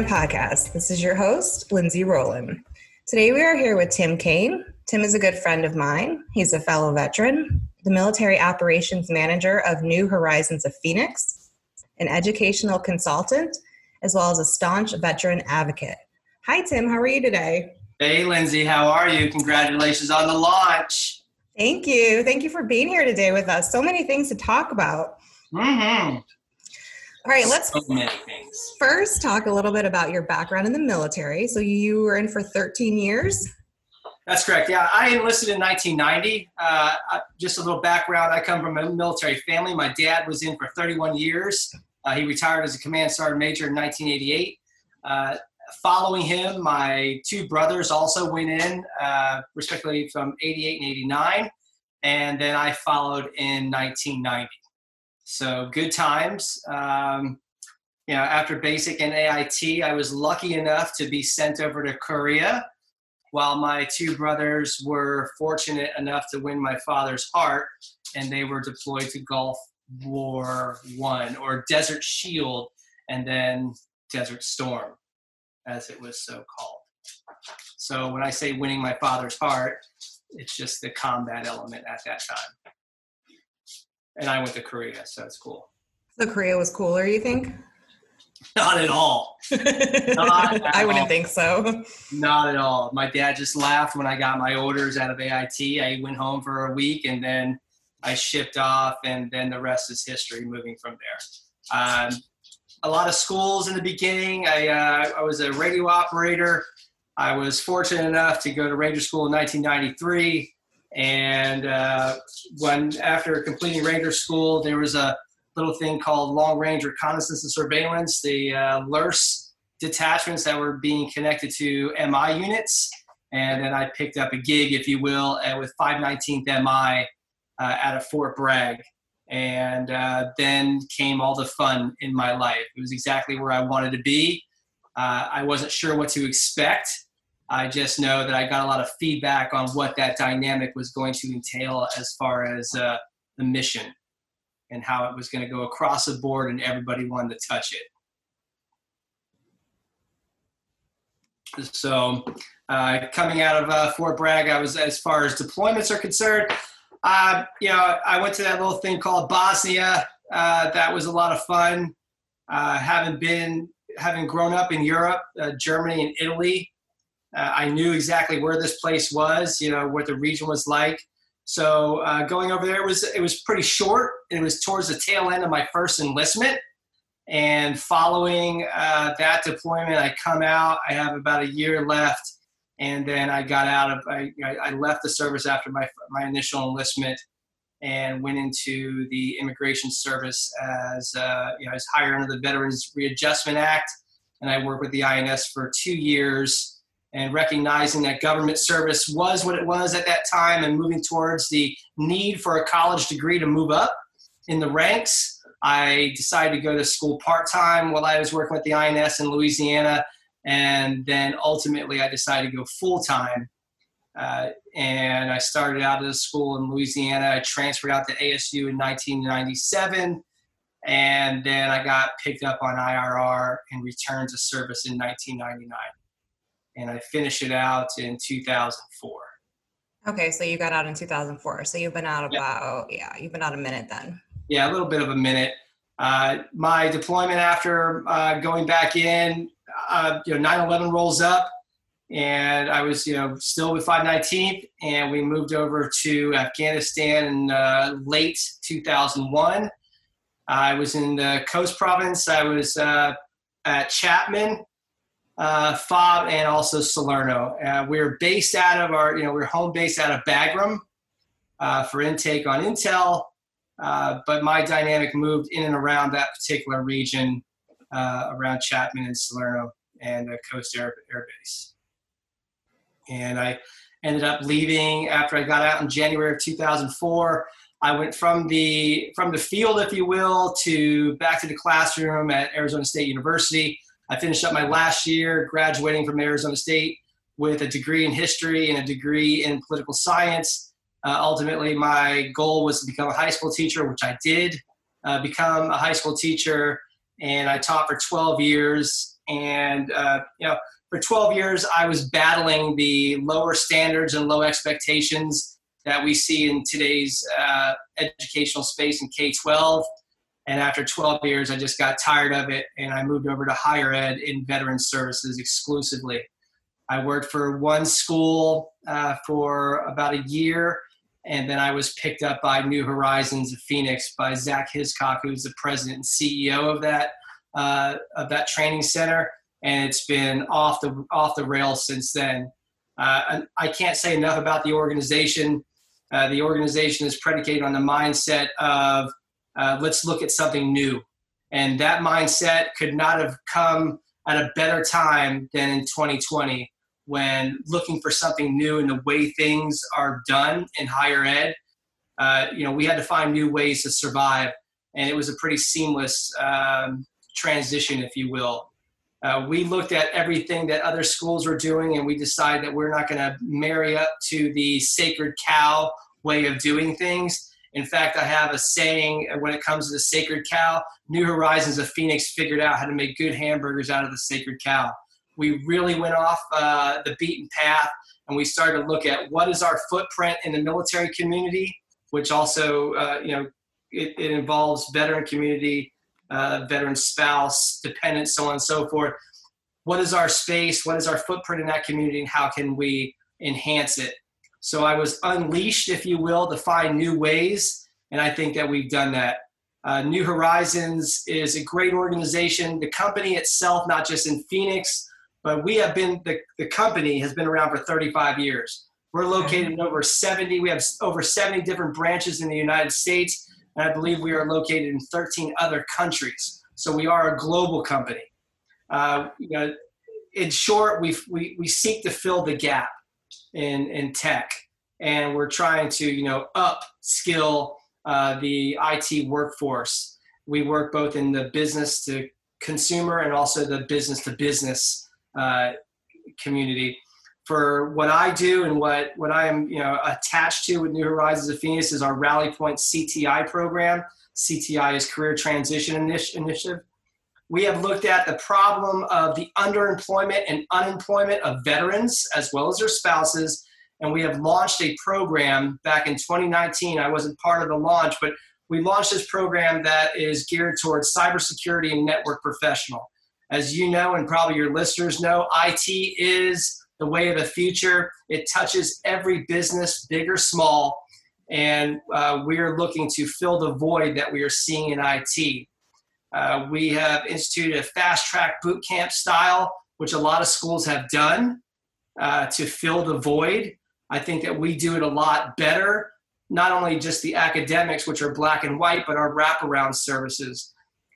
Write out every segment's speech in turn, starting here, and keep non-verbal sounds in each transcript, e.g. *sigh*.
Time podcast. This is your host, Lindsay Rowland. Today we are here with Tim Kane. Tim is a good friend of mine. He's a fellow veteran, the military operations manager of New Horizons of Phoenix, an educational consultant, as well as a staunch veteran advocate. Hi, Tim. How are you today? Hey, Lindsay. How are you? Congratulations on the launch. Thank you. Thank you for being here today with us. So many things to talk about. Mm-hmm. All right, let's So many things. first talk a little bit about your background in the military. So you were in for 13 years. That's correct. Yeah, I enlisted in 1990. Uh, just a little background. I come from a military family. My dad was in for 31 years. Uh, he retired as a command sergeant major in 1988. Uh, following him, my two brothers also went in, uh, respectively from 88 and 89. And then I followed in 1990. So good times. Um, you know, after basic and AIT, I was lucky enough to be sent over to Korea while my two brothers were fortunate enough to win my father's heart and they were deployed to Gulf War One or Desert Shield and then Desert Storm, as it was so called. So when I say winning my father's heart, it's just the combat element at that time. And I went to Korea, so it's cool. So Korea was cooler, you think? Not at all. *laughs* I wouldn't think so. Not at all. My dad just laughed when I got my orders out of AIT. I went home for a week and then I shipped off, and then the rest is history moving from there. Um, a lot of schools in the beginning. I, uh, I was a radio operator. I was fortunate enough to go to Ranger School in 1993. And uh, when after completing Ranger School, there was a little thing called Long Range Reconnaissance and Surveillance, the uh, LURS detachments that were being connected to MI units. And then I picked up a gig, if you will, uh, with 519th MI uh, out of Fort Bragg. And uh, then came all the fun in my life. It was exactly where I wanted to be. Uh, I wasn't sure what to expect. I just know that I got a lot of feedback on what that dynamic was going to entail as far as uh, the mission and how it was going to go across the board and everybody wanted to touch it. So, uh, coming out of uh, Fort Bragg, I was as far as deployments are concerned. Uh, you know, I went to that little thing called Bosnia. Uh, that was a lot of fun. Uh, having been, having grown up in Europe, uh, Germany, and Italy, uh, I knew exactly where this place was. You know, what the region was like. So uh, going over there was it was pretty short. It was towards the tail end of my first enlistment, and following uh, that deployment, I come out. I have about a year left, and then I got out of. I, I left the service after my my initial enlistment, and went into the immigration service as uh, you know, I was hired under the Veterans Readjustment Act, and I worked with the INS for two years and recognizing that government service was what it was at that time and moving towards the need for a college degree to move up in the ranks, I decided to go to school part time while I was working with the INS in Louisiana. And then ultimately, I decided to go full time. Uh, and I started out at a school in Louisiana. I transferred out to ASU in 1997. And then I got picked up on IRR and returned to service in 1999 and I finished it out in 2004. Okay, so you got out in 2004. So you've been out Yeah. about, yeah, you've been out a minute then. Yeah, a little bit of a minute. Uh, my deployment after uh, going back in, uh, you know, 9/11 rolls up, and I was, you know, still with 519th, and we moved over to Afghanistan in uh, late 2001. I was in the Khost Province. I was uh, at Chapman, uh, FOB, and also Salerno. Uh, we are based out of our, you know, we're home based out of Bagram uh, for intake on Intel. Uh, but my dynamic moved in and around that particular region, uh, around Chapman and Salerno and uh, Khost Air, Air Base. And I ended up leaving after I got out in January of 2004. I went from the from the field, if you will, to back to the classroom at Arizona State University. I finished up my last year, graduating from Arizona State with a degree in history and a degree in political science. Uh, ultimately, my goal was to become a high school teacher, which I did uh, become a high school teacher, and I taught for 12 years. And, uh, you know, for 12 years, I was battling the lower standards and low expectations that we see in today's uh, educational space in K 12. And after 12 years, I just got tired of it and I moved over to higher ed in veteran services exclusively. I worked for one school uh, for about a year, and then I was picked up by New Horizons of Phoenix by Zach Hiscock, who's the president and CEO of that uh, of that training center, and it's been off the off the rails since then. Uh, I can't say enough about the organization. Uh, the organization is predicated on the mindset of uh, let's look at something new, and that mindset could not have come at a better time than in 2020 when looking for something new in the way things are done in higher ed. Uh, you know, we had to find new ways to survive, and it was a pretty seamless um, transition, if you will. Uh, we looked at everything that other schools were doing, and we decided that we're not going to marry up to the sacred cow way of doing things. In fact, I have a saying when it comes to the sacred cow New Horizons of Phoenix figured out how to make good hamburgers out of the sacred cow we really went off uh, the beaten path and we started to look at what is our footprint in the military community, which also, uh, you know, it, it, involves veteran community, uh, veteran spouse, dependent, so on and so forth. What is our space? What is our footprint in that community, and how can we enhance it? So I was unleashed, if you will, to find new ways, and I think that we've done that. Uh, new Horizons is a great organization. The company itself, not just in Phoenix, but we have been the, the company has been around for 35 years. We're located in over 70 we have over 70 different branches in the united states and i believe we are located in 13 other countries. So we are a global company. Uh, you know in short we, we, we seek to fill the gap in, in tech and we're trying to you know up skill uh, the it workforce we work both in the business to consumer and also the business to business uh, community. For what I do and what, what I am you know, attached to with New Horizons of Phoenix is our Rally Point CTI program. CTI is Career Transition Initiative. We have looked at the problem of the underemployment and unemployment of veterans as well as their spouses, and we have launched a program back in 2019. I wasn't part of the launch, but we launched this program that is geared towards cybersecurity and network professional. As you know, and probably your listeners know, IT is the way of the future. It touches every business, big or small. And uh, we are looking to fill the void that we are seeing in IT. Uh, we have instituted a fast track boot camp style, which a lot of schools have done uh, to fill the void. I think that we do it a lot better, not only just the academics, which are black and white, but our wraparound services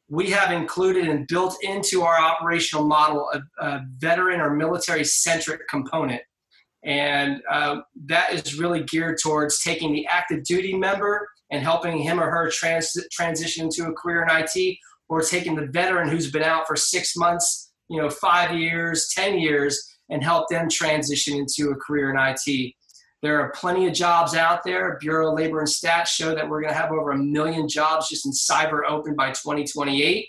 we have included and built into our operational model a, a veteran or military centric component. And uh, that is really geared towards taking the active duty member and helping him or her trans- transition into a career in IT, or taking the veteran who's been out for six months, you know, five years, 10 years, and help them transition into a career in IT. There are plenty of jobs out there. Bureau of Labor and Stats show that we're going to have over a million jobs just in cyber open by 2028,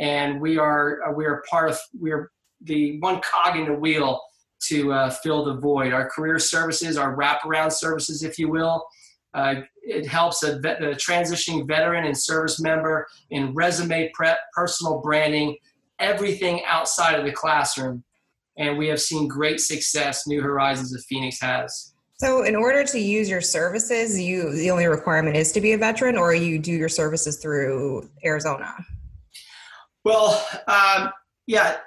and we are uh, we are part of we are the one cog in the wheel to uh, fill the void. Our career services, our wraparound services, if you will, uh, it helps a, vet, a transitioning veteran and service member in resume prep, personal branding, everything outside of the classroom. And we have seen great success New Horizons of Phoenix has. So, in order to use your services, you the only requirement is to be a veteran, or you do your services through Arizona. Well, um, yeah,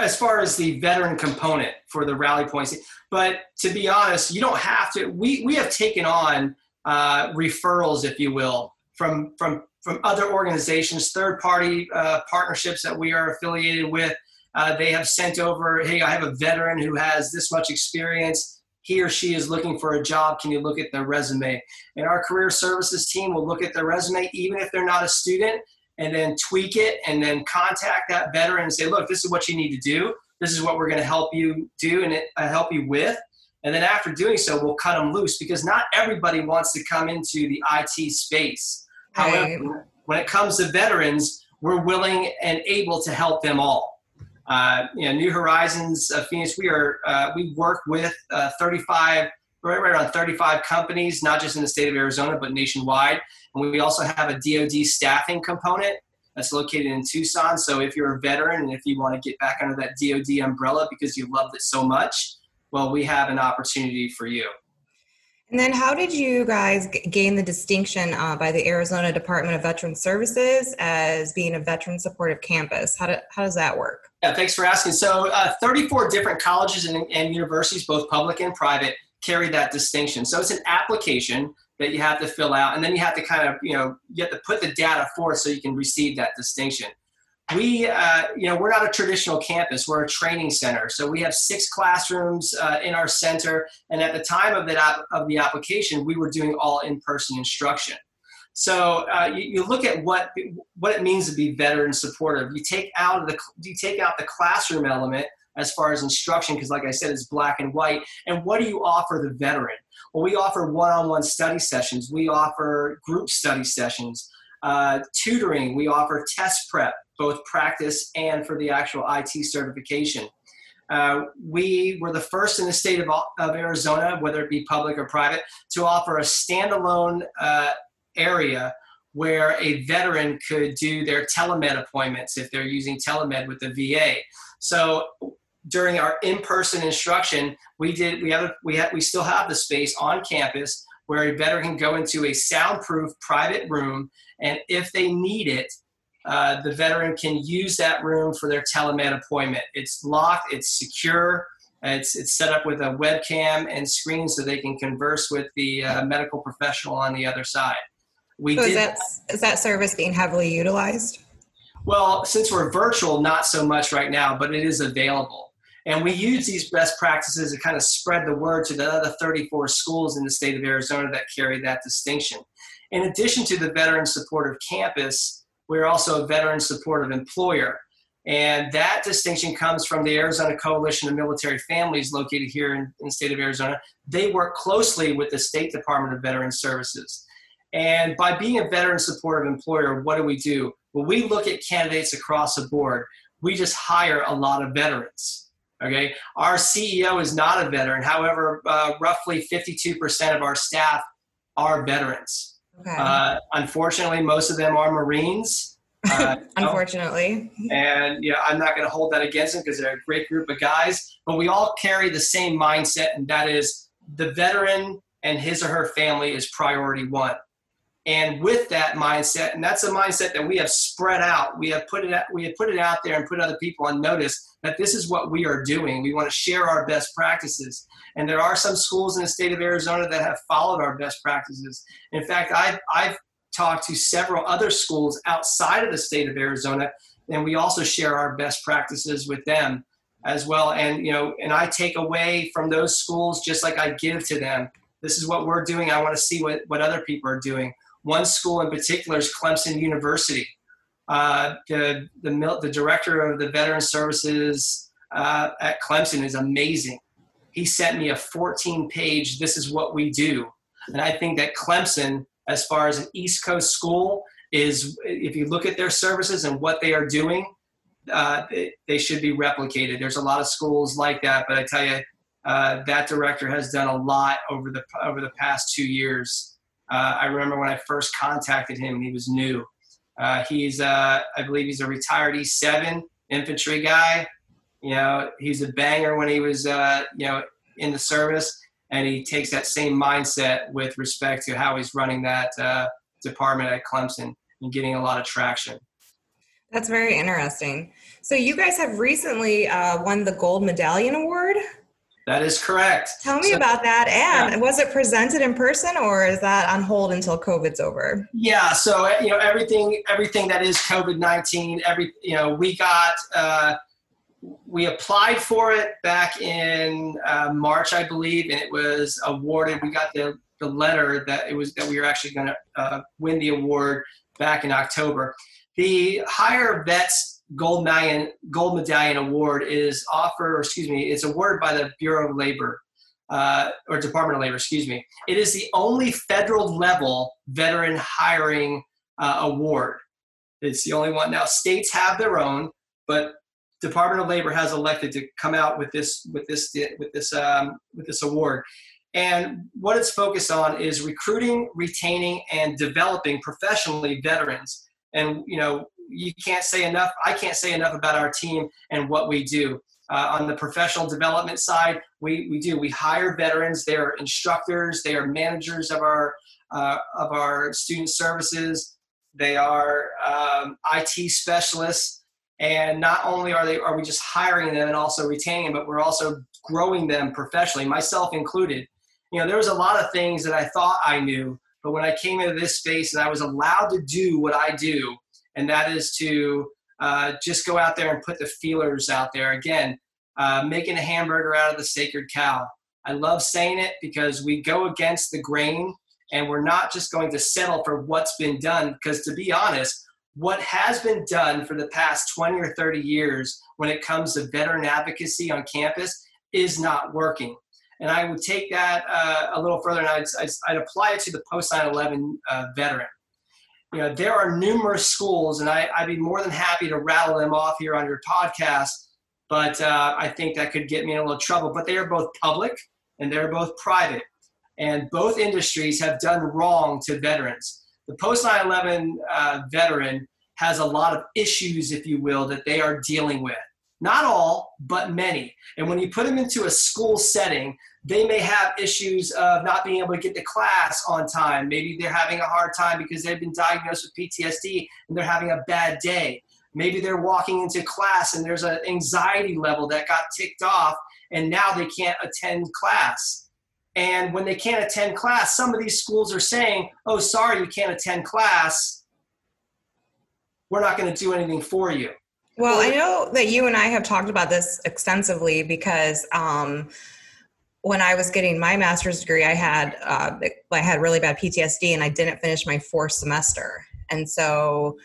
as far as the veteran component for the rally points, but to be honest, you don't have to. We we have taken on uh, referrals, if you will, from from from other organizations, third party uh, partnerships that we are affiliated with. Uh, they have sent over, hey, I have a veteran who has this much experience he or she is looking for a job, can you look at their resume? And our career services team will look at their resume, even if they're not a student, and then tweak it and then contact that veteran and say, look, this is what you need to do. This is what we're going to help you do and it, uh, help you with. And then after doing so, we'll cut them loose because not everybody wants to come into the IT space. However, when it comes to veterans, we're willing and able to help them all. Uh, you know, New Horizons uh, Phoenix, we are uh, we work with uh, 35 right, right around 35 companies, not just in the state of Arizona, but nationwide. And we also have a DoD staffing component that's located in Tucson. So if you're a veteran and if you want to get back under that DoD umbrella because you loved it so much, well, we have an opportunity for you. And then, how did you guys gain the distinction uh, by the Arizona Department of Veteran Services as being a veteran supportive campus? How, do, how does that work? Yeah, thanks for asking. So, uh, 34 different colleges and, and universities, both public and private, carry that distinction. So, it's an application that you have to fill out, and then you have to kind of, you know, you have to put the data forth so you can receive that distinction we uh, you know we're not a traditional campus we're a training center. So we have six classrooms uh, in our center. And at the time of that of the application we were doing all in-person instruction. So uh, you, you, look at what what it means to be veteran supportive. You take out the you take out the classroom element as far as instruction because like i said it's black and white. And what do you offer the veteran? Well we offer one-on-one study sessions. We offer group study sessions. Uh, tutoring we offer test prep both practice and for the actual IT certification. Uh, we were the first in the state of, of, Arizona, whether it be public or private, to offer a standalone uh, area where a veteran could do their telemed appointments if they're using telemed with the VA. So during our in-person instruction, we did we have we have we still have the space on campus where a veteran can go into a soundproof private room, and if they need it, uh, the veteran can use that room for their telemed appointment. It's locked, it's secure, it's, it's set up with a webcam and screen so they can converse with the uh, medical professional on the other side. We so is, that, is that service being heavily utilized? Well, since we're virtual, not so much right now, but it is available. And we use these best practices to kind of spread the word to the other 34 schools in the state of Arizona that carry that distinction. In addition to the Veteran Supportive Campus, we're also a veteran supportive employer. And that distinction comes from the Arizona Coalition of Military Families located here in, in, the state of Arizona. They work closely with the State Department of Veteran Services. And by being a veteran supportive employer, what do we do? Well, we look at candidates across the board. We just hire a lot of veterans. Okay. Our CEO is not a veteran. However, uh, roughly 52% of our staff are veterans. Okay. Uh, unfortunately, most of them are Marines. *laughs* Uh, unfortunately. And you know, I'm not going to hold that against them because they're a great group of guys. But we all carry the same mindset, and that is the veteran and his or her family is priority one. And with that mindset, and that's a mindset that we have spread out. We have put it out, we have put it out there and put other people on notice that this is what we are doing. We want to share our best practices. And there are some schools in the state of Arizona that have followed our best practices. In fact, I've, I've talked to several other schools outside of the state of Arizona, and we also share our best practices with them as well. And you know, and I take away from those schools just like I give to them. This is what we're doing. I want to see what, what other people are doing. One school in particular is Clemson University. Uh, the, the, the director of the Veteran Services uh, at Clemson is amazing. He sent me a 14 page, this is what we do. And I think that Clemson, as far as an East Coast school, is if you look at their services and what they are doing, uh, they, should be replicated. There's a lot of schools like that, but I tell you, uh, that director has done a lot over the over the past two years uh, I remember when I first contacted him, he was new. Uh, he's, uh, I believe he's a retired E7 infantry guy. You know, he's a banger when he was, uh, you know, in the service, and he takes that same mindset with respect to how he's running that uh, department at Clemson and getting a lot of traction. That's very interesting. So you guys have recently uh, won the Gold Medallion Award. That is correct. Tell me so, about that. And yeah. was it presented in person or is that on hold until COVID's over? Yeah. So you know everything everything that is COVID nineteen. Every you know we got. Uh, we applied for it back in uh, March, I believe, and it was awarded. We got the, the letter that it was that we were actually going to uh, win the award back in October. The HIRE Vets gold medallion gold medallion award is offered, or excuse me, it's awarded by the Bureau of Labor uh, or Department of Labor. Excuse me. It is the only federal level veteran hiring uh, award. It's the only one. Now states have their own, but Department of Labor has elected to come out with this with this with this um, with this award. And what it's focused on is recruiting, retaining, and developing professionally veterans. And you know, you can't say enough. I can't say enough about our team and what we do. Uh, on the professional development side, we, we do. We hire veterans. They're instructors. They are managers of our uh, of our student services. They are um, IT specialists. And not only are they are we just hiring them and also retaining them, but we're also growing them professionally, myself included. You know, there was a lot of things that I thought I knew, but when I came into this space and I was allowed to do what I do, and that is to uh, just go out there and put the feelers out there. Again, uh, making a hamburger out of the sacred cow. I love saying it because we go against the grain and we're not just going to settle for what's been done. Because to be honest, what has been done for the past 20 or 30 years when it comes to veteran advocacy on campus is not working. And I would take that uh, a little further and I'd, I'd, I'd, apply it to the post 9 11 uh, veteran. You know, there are numerous schools, and I, I'd be more than happy to rattle them off here on your podcast, but uh, I think that could get me in a little trouble. But they are both public and they're both private. And both industries have done wrong to veterans the post 9 11 uh, veteran has a lot of issues, if you will, that they are dealing with. Not all, but many. And when you put them into a school setting, they may have issues of not being able to get to class on time. Maybe they're having a hard time because they've been diagnosed with PTSD and they're having a bad day. Maybe they're walking into class and there's an anxiety level that got ticked off and now they can't attend class and when they can't attend class, some of these schools are saying, oh, sorry, you can't attend class. We're not going to do anything for you. Well, I know that you and I have talked about this extensively because um, when I was getting my master's degree, I had uh, I had really bad PTSD and I didn't finish my fourth semester, and so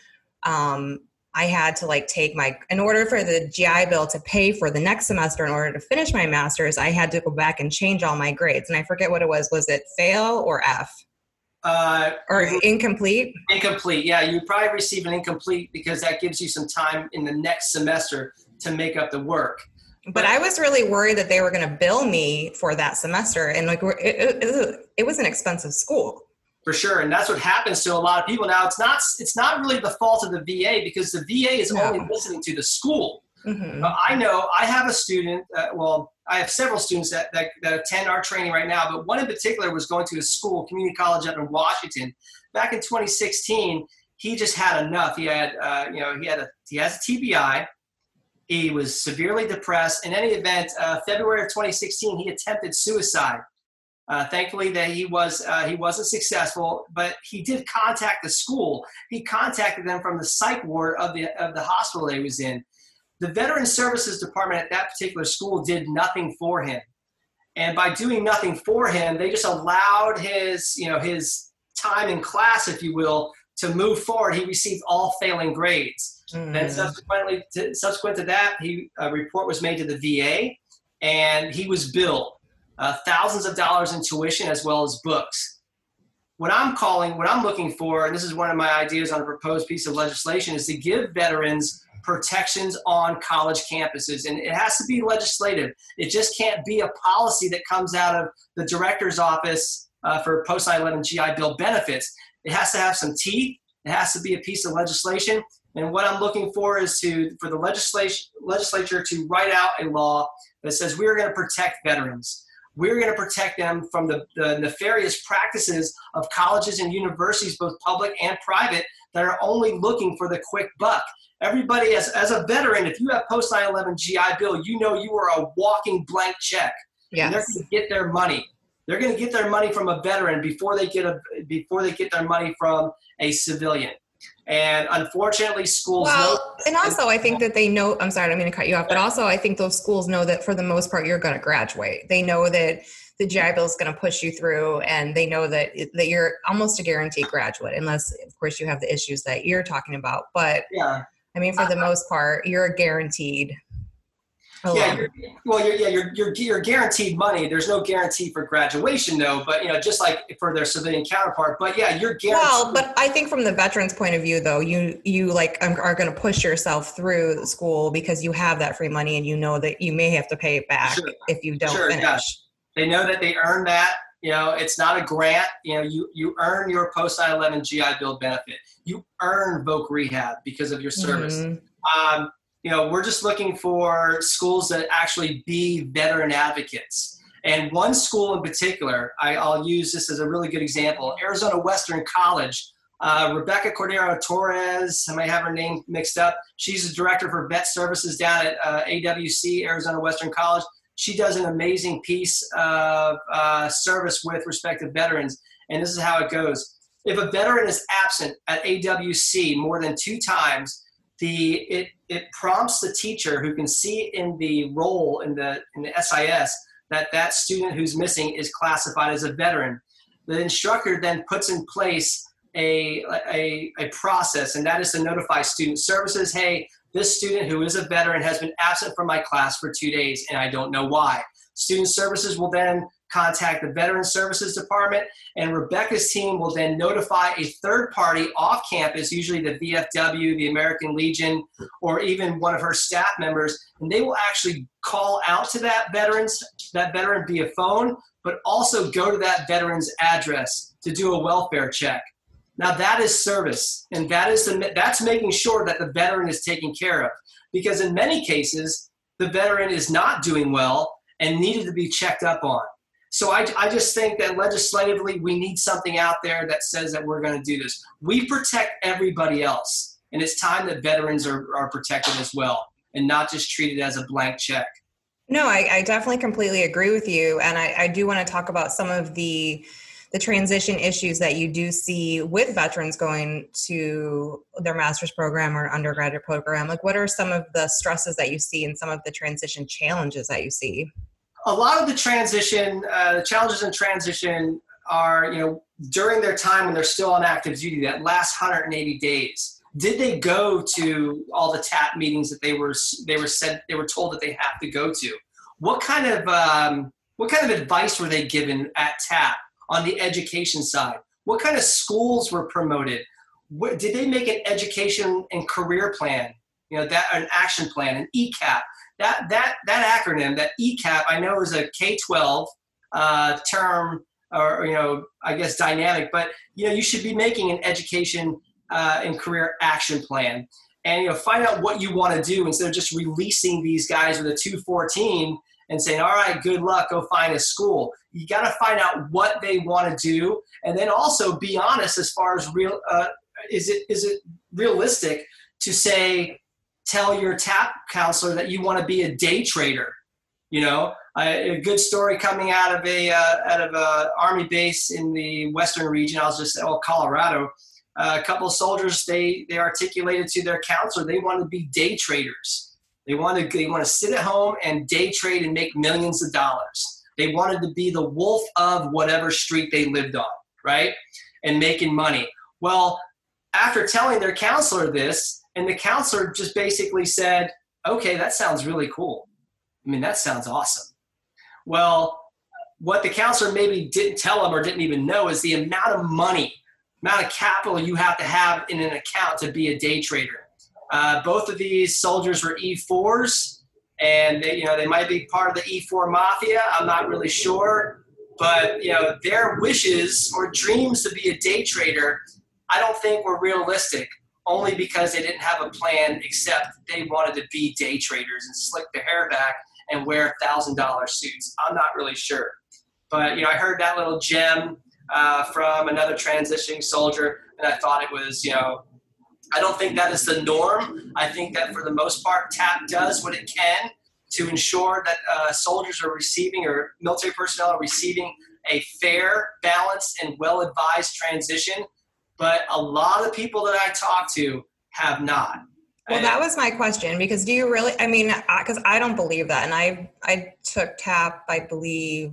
um, I had to like take my, in order for the GI Bill to pay for the next semester in order to finish my master's, I had to go back and change all my grades. And I forget what it was. Was it fail or F? Uh, or incomplete? Incomplete, yeah. You probably receive an incomplete because that gives you some time in the next semester to make up the work. But, but I was really worried that they were going to bill me for that semester. And like, it, it, it was an expensive school for sure and that's what happens to a lot of people. Now it's not it's not really the fault of the va because the va is no. only listening to the school. Mm-hmm. i know i have a student uh, well i have several students that, that, that, attend our training right now but one in particular was going to a school community college up in washington. Back in 2016 he just had enough. He had uh, you know he had a he has a tbi he was severely depressed. In any event uh, february of 2016 he attempted suicide uh, thankfully, that he was uh, he wasn't successful, but he did contact the school. He contacted them from the psych ward of the of the hospital he was in. The Veteran Services Department at that particular school did nothing for him, and by doing nothing for him, they just allowed his you know his time in class, if you will, to move forward. He received all failing grades, mm. and subsequently, to, subsequent to that, he a report was made to the VA, and he was billed uh, thousands of dollars in tuition as well as books. What I'm calling, what I'm looking for, and this is one of my ideas on a proposed piece of legislation, is to give veterans protections on college campuses. And it has to be legislative. It just can't be a policy that comes out of the director's office uh, for post 9 11 GI Bill benefits. It has to have some teeth. It has to be a piece of legislation. And what I'm looking for is to for the legislature to write out a law that says we are going to protect veterans. We're going to protect them from the, the nefarious practices of colleges and universities, both public and private, that are only looking for the quick buck. Everybody, as, as a veteran, if you have post 9 11 GI Bill, you know you are a walking blank check. Yes. And they're going to get their money. They're going to get their money from a veteran before they get a before they get their money from a civilian. And unfortunately, schools. Well, know- and also I think that they know. I'm sorry, I'm going to cut you off, but also I think those schools know that for the most part you're going to graduate. They know that the GI Bill is going to push you through, and they know that that you're almost a guaranteed graduate, unless of course you have the issues that you're talking about. But yeah, I mean, for the uh, uh most part, you're a guaranteed. Yeah, you're, well, you're, yeah, you're, you're, you're guaranteed money. There's no guarantee for graduation, though. But you know, just like for their civilian counterpart. But yeah, you're guaranteed. Well, but I think from the veterans' point of view, though, you you like are going to push yourself through school because you have that free money, and you know that you may have to pay it back sure. if you don't sure, finish. Yes. They know that they earn that. You know, it's not a grant. You know, you you earn your post 9/11 GI Bill benefit. You earn VOC rehab because of your service. Mm-hmm. Um, you know, we're just looking for schools that actually be veteran advocates. And one school in particular, I, will use this as a really good example Arizona Western College. Uh, Rebecca Cordero Torres, I might have her name mixed up. She's the director for vet services down at uh, AWC, Arizona Western College. She does an amazing piece of uh, service with respect to veterans. And this is how it goes. If a veteran is absent at AWC more than two times, the it it prompts the teacher who can see in the roll in the in the SIS that that student who's missing is classified as a veteran. The instructor then puts in place a, a, a process, and that is to notify student services, hey, this student who is a veteran has been absent from my class for two days, and I don't know why. Student services will then contact the Veteran Services Department, and Rebecca's team will then notify a third party off campus, usually the VFW, the American Legion, or even one of her staff members, and they will actually call out to that veterans, that veteran via phone, but also go to that veteran's address to do a welfare check. Now that is service, and that is the, that's making sure that the veteran is taken care of, because in many cases the veteran is not doing well and needed to be checked up on. So I, I just think that legislatively, we need something out there that says that we're going to do this. We protect everybody else, and it's time that veterans are, are protected as well and not just treated as a blank check. No, I, I definitely completely agree with you. And I, I do want to talk about some of the the transition issues that you do see with veterans going to their master's program or undergraduate program like what are some of the stresses that you see and some of the transition challenges that you see a lot of the transition, uh, the challenges in transition are, you know, during their time when they're still on active duty, that last 180 days. Did they go to all the TAP meetings that they were they were said they were told that they have to go to? What kind of um, what kind of advice were they given at TAP on the education side? What kind of schools were promoted? What, did they make an education and career plan? You know that an action plan, an ECAP that that that acronym, that ECAP, I know is a K-12 uh, term, or you know, I guess dynamic, but you know, you should be making an education uh, and career action plan, and you know, find out what you want to do instead of just releasing these guys with a 214 and saying, "All right, good luck, go find a school." You got to find out what they want to do, and then also be honest as far as real. Uh, is it is it realistic to say tell your tap counselor that you want to be a day trader. You know, a, good story coming out of a uh, out of a army base in the western region. I was just oh Colorado. Uh, a couple of soldiers they they articulated to their counselor they want to be day traders. They want to they want to sit at home and day trade and make millions of dollars. They wanted to be the wolf of whatever street they lived on, right? And making money. Well, after telling their counselor this, and the counselor just basically said, okay, that sounds really cool. I mean, that sounds awesome. Well, what the counselor maybe didn't tell him or didn't even know is the amount of money, amount of capital you have to have in an account to be a day trader. Uh, both of these soldiers were E4s, and they, you know they might be part of the E4 mafia. I'm not really sure, but you know their wishes or dreams to be a day trader, I don't think were realistic only because they didn't have a plan except they wanted to be day traders and slick their hair back and wear thousand dollar suits. I'm not really sure, but you know I heard that little gem uh, from another transitioning soldier, and I thought it was you know I don't think that is the norm. I think that for the most part, TAP does what it can to ensure that uh, soldiers are receiving or military personnel are receiving a fair, balanced, and well advised transition but a lot of people that I talk to have not. Well, that was my question because do you really? I mean, because I, don't believe that, and I I took TAP, I believe,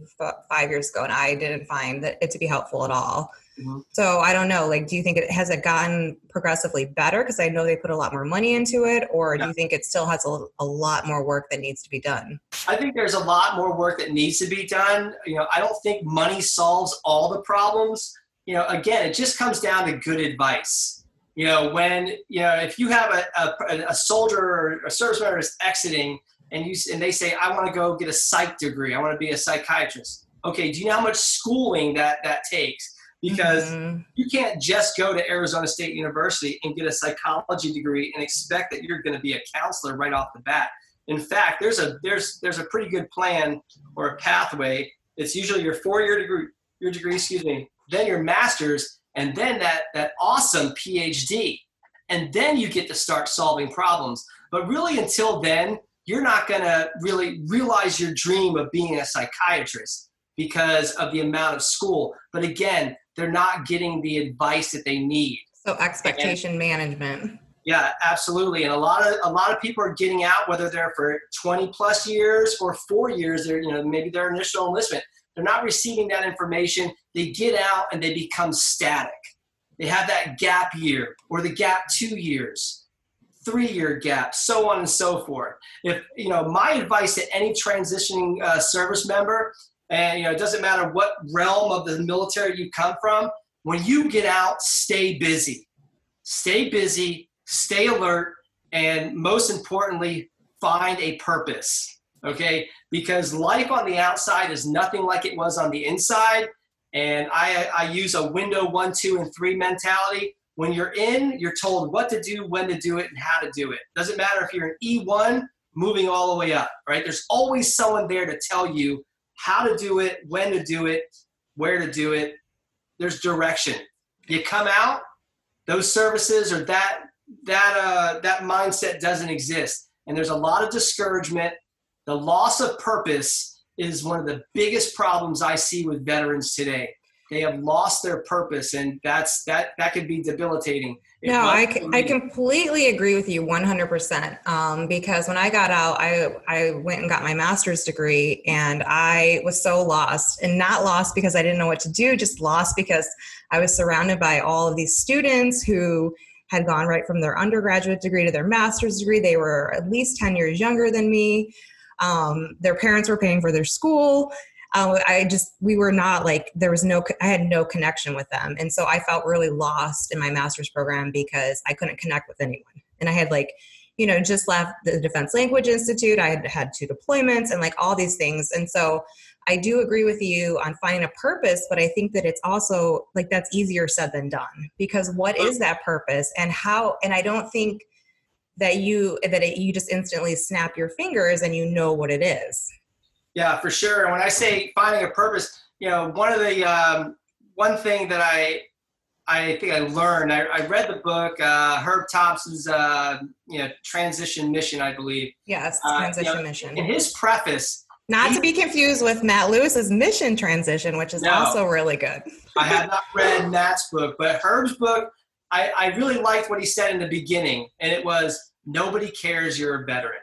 five years ago, and I didn't find that it to be helpful at all. Mm-hmm. So I don't know. Like, do you think it has it gotten progressively better? Because I know they put a lot more money into it, or yeah. do you think it still has a, a lot more work that needs to be done? I think there's a lot more work that needs to be done. You know, I don't think money solves all the problems. You know, again, it just comes down to good advice you know, when you know if you have a, a, a soldier or a service member is exiting and you and they say, I want to go get a psych degree, I want to be a psychiatrist. Okay, do you know how much schooling that that takes? Because mm-hmm. you can't just go to Arizona State University and get a psychology degree and expect that you're going to be a counselor right off the bat. In fact, there's a there's there's a pretty good plan or a pathway. It's usually your four-year degree, your degree, excuse me, then your master's, and then that that awesome PhD. And then you get to start solving problems. But really until then, you're not going to really realize your dream of being a psychiatrist because of the amount of school. But again, they're not getting the advice that they need. So expectation and, management. Yeah, absolutely. And a lot of a lot of people are getting out, whether they're for 20 plus years or four years. They're you know maybe their initial enlistment. They're not receiving that information. They get out and they become static. They have that gap year or the gap two years, three year gap, so on and so forth. If, you know, my advice to any transitioning uh, service member, and, you know, it doesn't matter what realm of the military you come from, when you get out, stay busy. Stay busy, stay alert, and most importantly, find a purpose okay? Because life on the outside is nothing like it was on the inside. And I, I use a window one, two, and three mentality. When you're in, you're told what to do, when to do it, and how to do it. Doesn't matter if you're an E1 moving all the way up, right? There's always someone there to tell you how to do it, when to do it, where to do it. There's direction. You come out, those services or that that uh, that mindset doesn't exist, and there's a lot of discouragement the loss of purpose is one of the biggest problems I see with veterans today. They have lost their purpose, and that's that. That could be debilitating. no, I, I completely agree with you 100%. Um, because when I got out, I I went and got my master's degree, and I was so lost, and not lost because I didn't know what to do, just lost because I was surrounded by all of these students who had gone right from their undergraduate degree to their master's degree. They were at least 10 years younger than me. Um, their parents were paying for their school. Uh, I just, we were not like, there was no, I had no connection with them. And so I felt really lost in my master's program because I couldn't connect with anyone. And I had like, you know, just left the Defense Language Institute. I had had two deployments and like all these things. And so I do agree with you on finding a purpose, but I think that it's also like that's easier said than done because what is that purpose and how, and I don't think that you that it, you just instantly snap your fingers and you know what it is. Yeah for sure. And when i say finding a purpose you know one of the um, one thing that i i think i learned i, I read the book uh, herb thompson's uh, you know transition mission i believe. Yes transition uh, you know, mission. in his preface not he, to be confused with Matt Louis's mission transition, which is no, also really good. I have not read Matt's book, but Herb's book, I, I really liked what he said in the beginning, and it was nobody cares you're a veteran.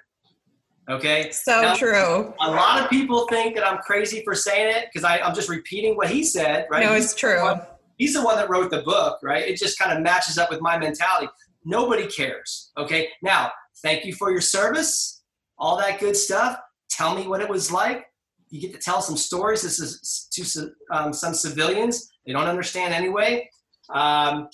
Okay. So now, true. A lot of people think that I'm crazy for saying it because I'm just repeating what he said, right? No, it's he's true. The one, he's the one that wrote the book, right? It just kind of matches up with my mentality. Nobody cares. Okay. Now, thank you for your service, all that good stuff. Tell me what it was like. You get to tell some stories. This is to um, some civilians. They don't understand anyway. Um,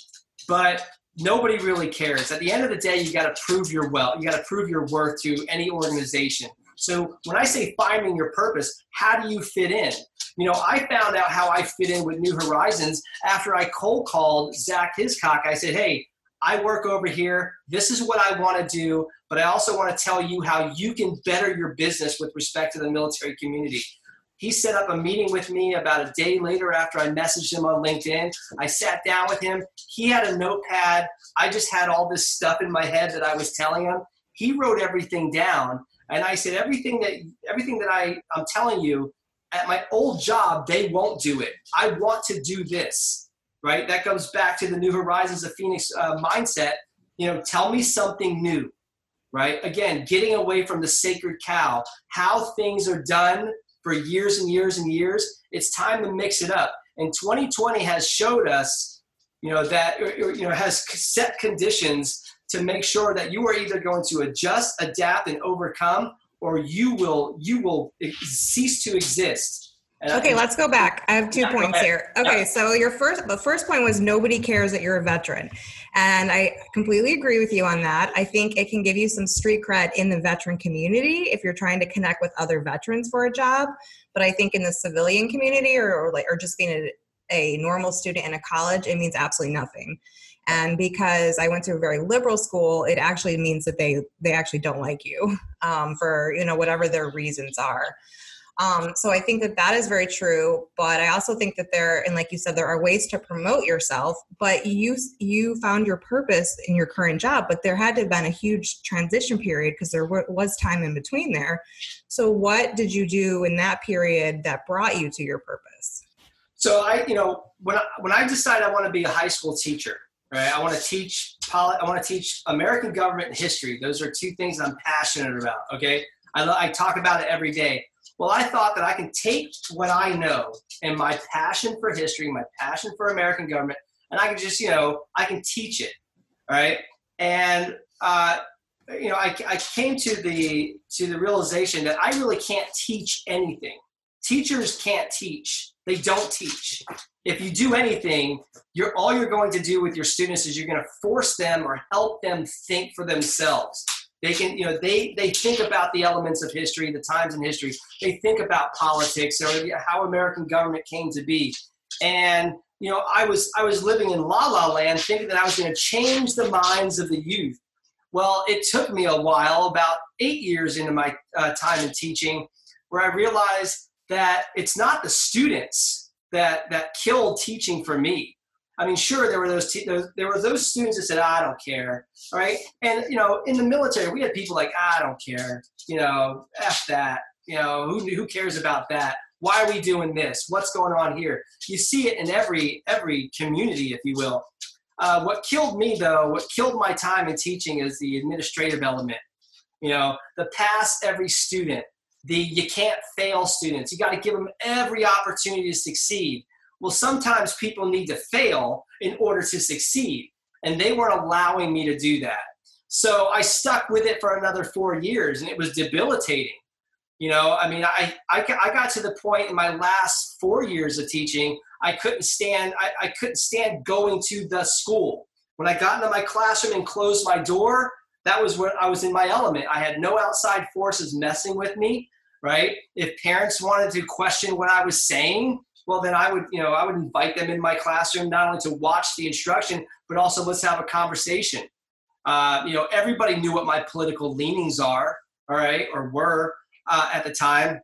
but nobody really cares. At the end of the day, you got to prove your well. You got to prove your worth to any organization. So when I say finding your purpose, how do you fit in? You know, I found out how I fit in with New Horizons after I cold called Zach Hiscock. I said, "Hey, I work over here. This is what I want to do, but I also want to tell you how you can better your business with respect to the military community." He set up a meeting with me about a day later after I messaged him on LinkedIn. I sat down with him. He had a notepad. I just had all this stuff in my head that I was telling him. He wrote everything down. And I said, everything that everything that I, I'm telling you, at my old job, they won't do it. I want to do this. Right? That goes back to the New Horizons of Phoenix uh, mindset. You know, tell me something new. right? Again, getting away from the sacred cow, how things are done for years and years and years. It's time to mix it up. And 2020 has showed us, you know, that, you know, has set conditions to make sure that you are either going to adjust, adapt, and overcome, or you will you will cease to exist and okay, let's go back. I have two yeah, points here. Okay, yeah. so your first the first point was nobody cares that you're a veteran. And I completely agree with you on that. I think it can give you some street cred in the veteran community if you're trying to connect with other veterans for a job. But I think in the civilian community or, or like or just being a, a normal student in a college, it means absolutely nothing. And because I went to a very liberal school, it actually means that they they actually don't like you um, for you know whatever their reasons are. Um, so I think that that is very true. But I also think that there, and like you said, there are ways to promote yourself. But you you found your purpose in your current job, but there had to have been a huge transition period because there was time in between there. So what did you do in that period that brought you to your purpose? So I, you know, when I, when I decided I want to be a high school teacher, right? I want to teach poli- I want to teach American government and history. Those are two things I'm passionate about. Okay, I, I talk about it every day. Well, I thought that I can take what I know and my passion for history, my passion for American government, and I can just, you know, I can teach it, right? And uh, you know, I, I came to the to the realization that I really can't teach anything. Teachers can't teach; they don't teach. If you do anything, you're all you're going to do with your students is you're going to force them or help them think for themselves. They can, you know, they they think about the elements of history, the times in history. They think about politics or how American government came to be. And you know, I was I was living in La La Land, thinking that I was going to change the minds of the youth. Well, it took me a while, about eight years into my uh, time in teaching, where I realized that it's not the students that that killed teaching for me. I mean, sure, there were those, te- those there were those students that said, "I don't care," right? And you know, in the military, we had people like, "I don't care," you know, "f that," you know, who who cares about that? Why are we doing this? What's going on here? You see it in every every community, if you will. Uh, what killed me, though, what killed my time in teaching is the administrative element. You know, the pass every student, the you can't fail students. You got to give them every opportunity to succeed well, sometimes people need to fail in order to succeed, and they weren't allowing me to do that. So I stuck with it for another four years, and it was debilitating. You know, I mean, I, I, I got to the point in my last four years of teaching, I couldn't stand, I, I couldn't stand going to the school. When I got into my classroom and closed my door, that was where I was in my element. I had no outside forces messing with me, right? If parents wanted to question what I was saying, well then i would you know i would invite them in my classroom not only to watch the instruction but also let's have a conversation. Uh, you know everybody knew what my political leanings are all right or were uh, at the time.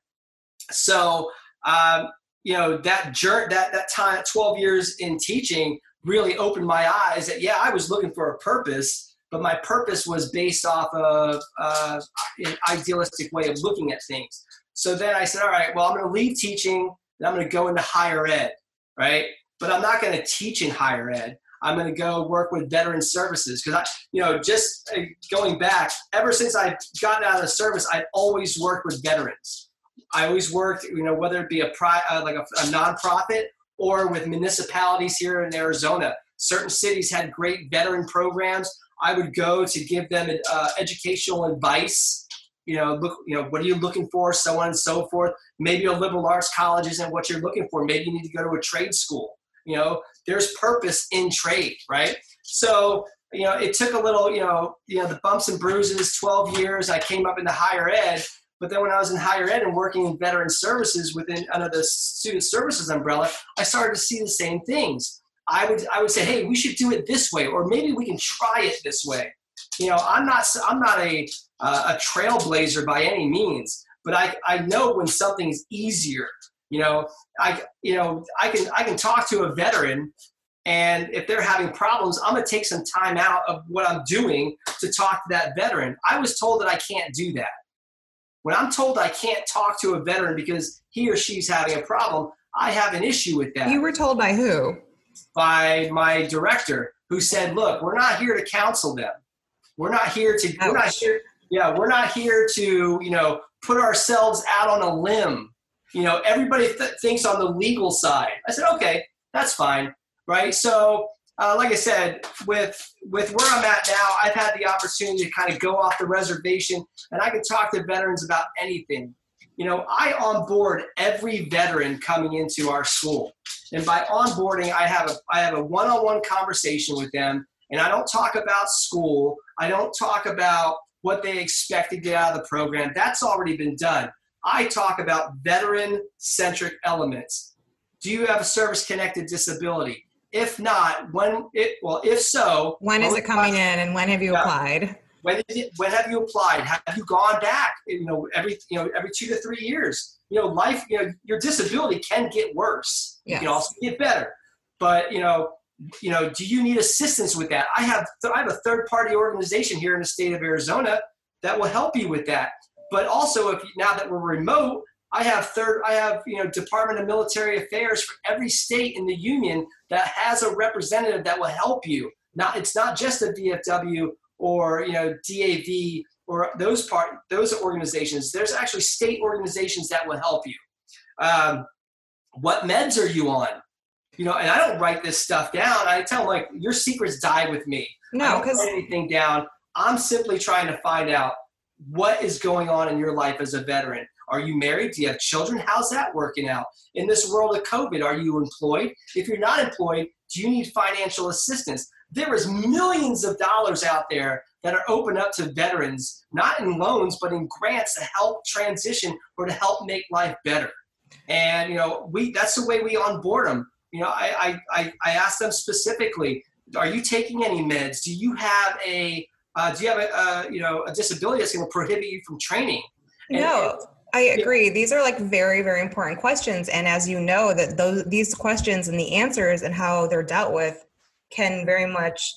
So um, you know that journey that that time 12 years in teaching really opened my eyes that yeah i was looking for a purpose but my purpose was based off of uh, an idealistic way of looking at things. So then i said all right well i'm going to leave teaching I'm going to go into higher ed, right? But I'm not going to teach in higher ed. I'm going to go work with veteran services because I, you know, just uh, going back, ever since I've gotten out of the service, I've always worked with veterans. I always worked, you know, whether it be a pri- uh, like a, a nonprofit or with municipalities here in Arizona. Certain cities had great veteran programs. I would go to give them uh, educational advice you know, look, you know, what are you looking for, so on and so forth. Maybe a liberal arts college isn't what you're looking for. Maybe you need to go to a trade school. You know, there's purpose in trade, right? So, you know, it took a little, you know, you know, the bumps and bruises, 12 years, I came up into higher ed. But then when I was in higher ed and working in veteran services within under the student services umbrella, I started to see the same things. I would I would say, hey, we should do it this way, or maybe we can try it this way. You know, I'm not I'm not a uh, a trailblazer by any means, but I, I know when something's easier. You know, I you know I can I can talk to a veteran, and if they're having problems, I'm gonna take some time out of what I'm doing to talk to that veteran. I was told that I can't do that. When I'm told I can't talk to a veteran because he or she's having a problem, I have an issue with that. You were told by who? By my director, who said, "Look, we're not here to counsel them. We're not here to. We're not here Yeah, we're not here to, you know, put ourselves out on a limb. You know, everybody th- thinks on the legal side. I said, okay, that's fine, right? So, uh, like I said, with with where I'm at now, I've had the opportunity to kind of go off the reservation, and I can talk to veterans about anything. You know, I onboard every veteran coming into our school, and by onboarding, I have a I have a one-on-one conversation with them, and I don't talk about school. I don't talk about what they expect to get out of the program. That's already been done. I talk about veteran centric elements. Do you have a service connected disability? If not, when it well, if so, when is it coming in, and when have you yeah. applied? When, it, when have you applied? Have you gone back? You know, every you know every two to three years. You know, life. You know, your disability can get worse. Yes. You can also get better. But you know, you know, do you need assistance with that? I have I have a third party organization here in the state of Arizona that will help you with that. But also, if now that we're remote, I have third I have you know Department of Military Affairs for every state in the union that has a representative that will help you. Now it's not just a VFW or you know DAV or those part those organizations. There's actually state organizations that will help you. Um, what meds are you on? You know, and I don't write this stuff down. I tell them like, your secrets die with me. No, because anything down. I'm simply trying to find out what is going on in your life as a veteran. Are you married? Do you have children? How's that working out? In this world of COVID, are you employed? If you're not employed, do you need financial assistance? There is millions of dollars out there that are open up to veterans, not in loans, but in grants to help transition or to help make life better. And you know, we that's the way we onboard them. You know, I, I, I asked them specifically, are you taking any meds? Do you have a, uh, do you have a, uh, you know, a disability that's going to prohibit you from training? And, no. I agree. These are like very, very important questions. And as you know, that those these questions and the answers and how they're dealt with can very much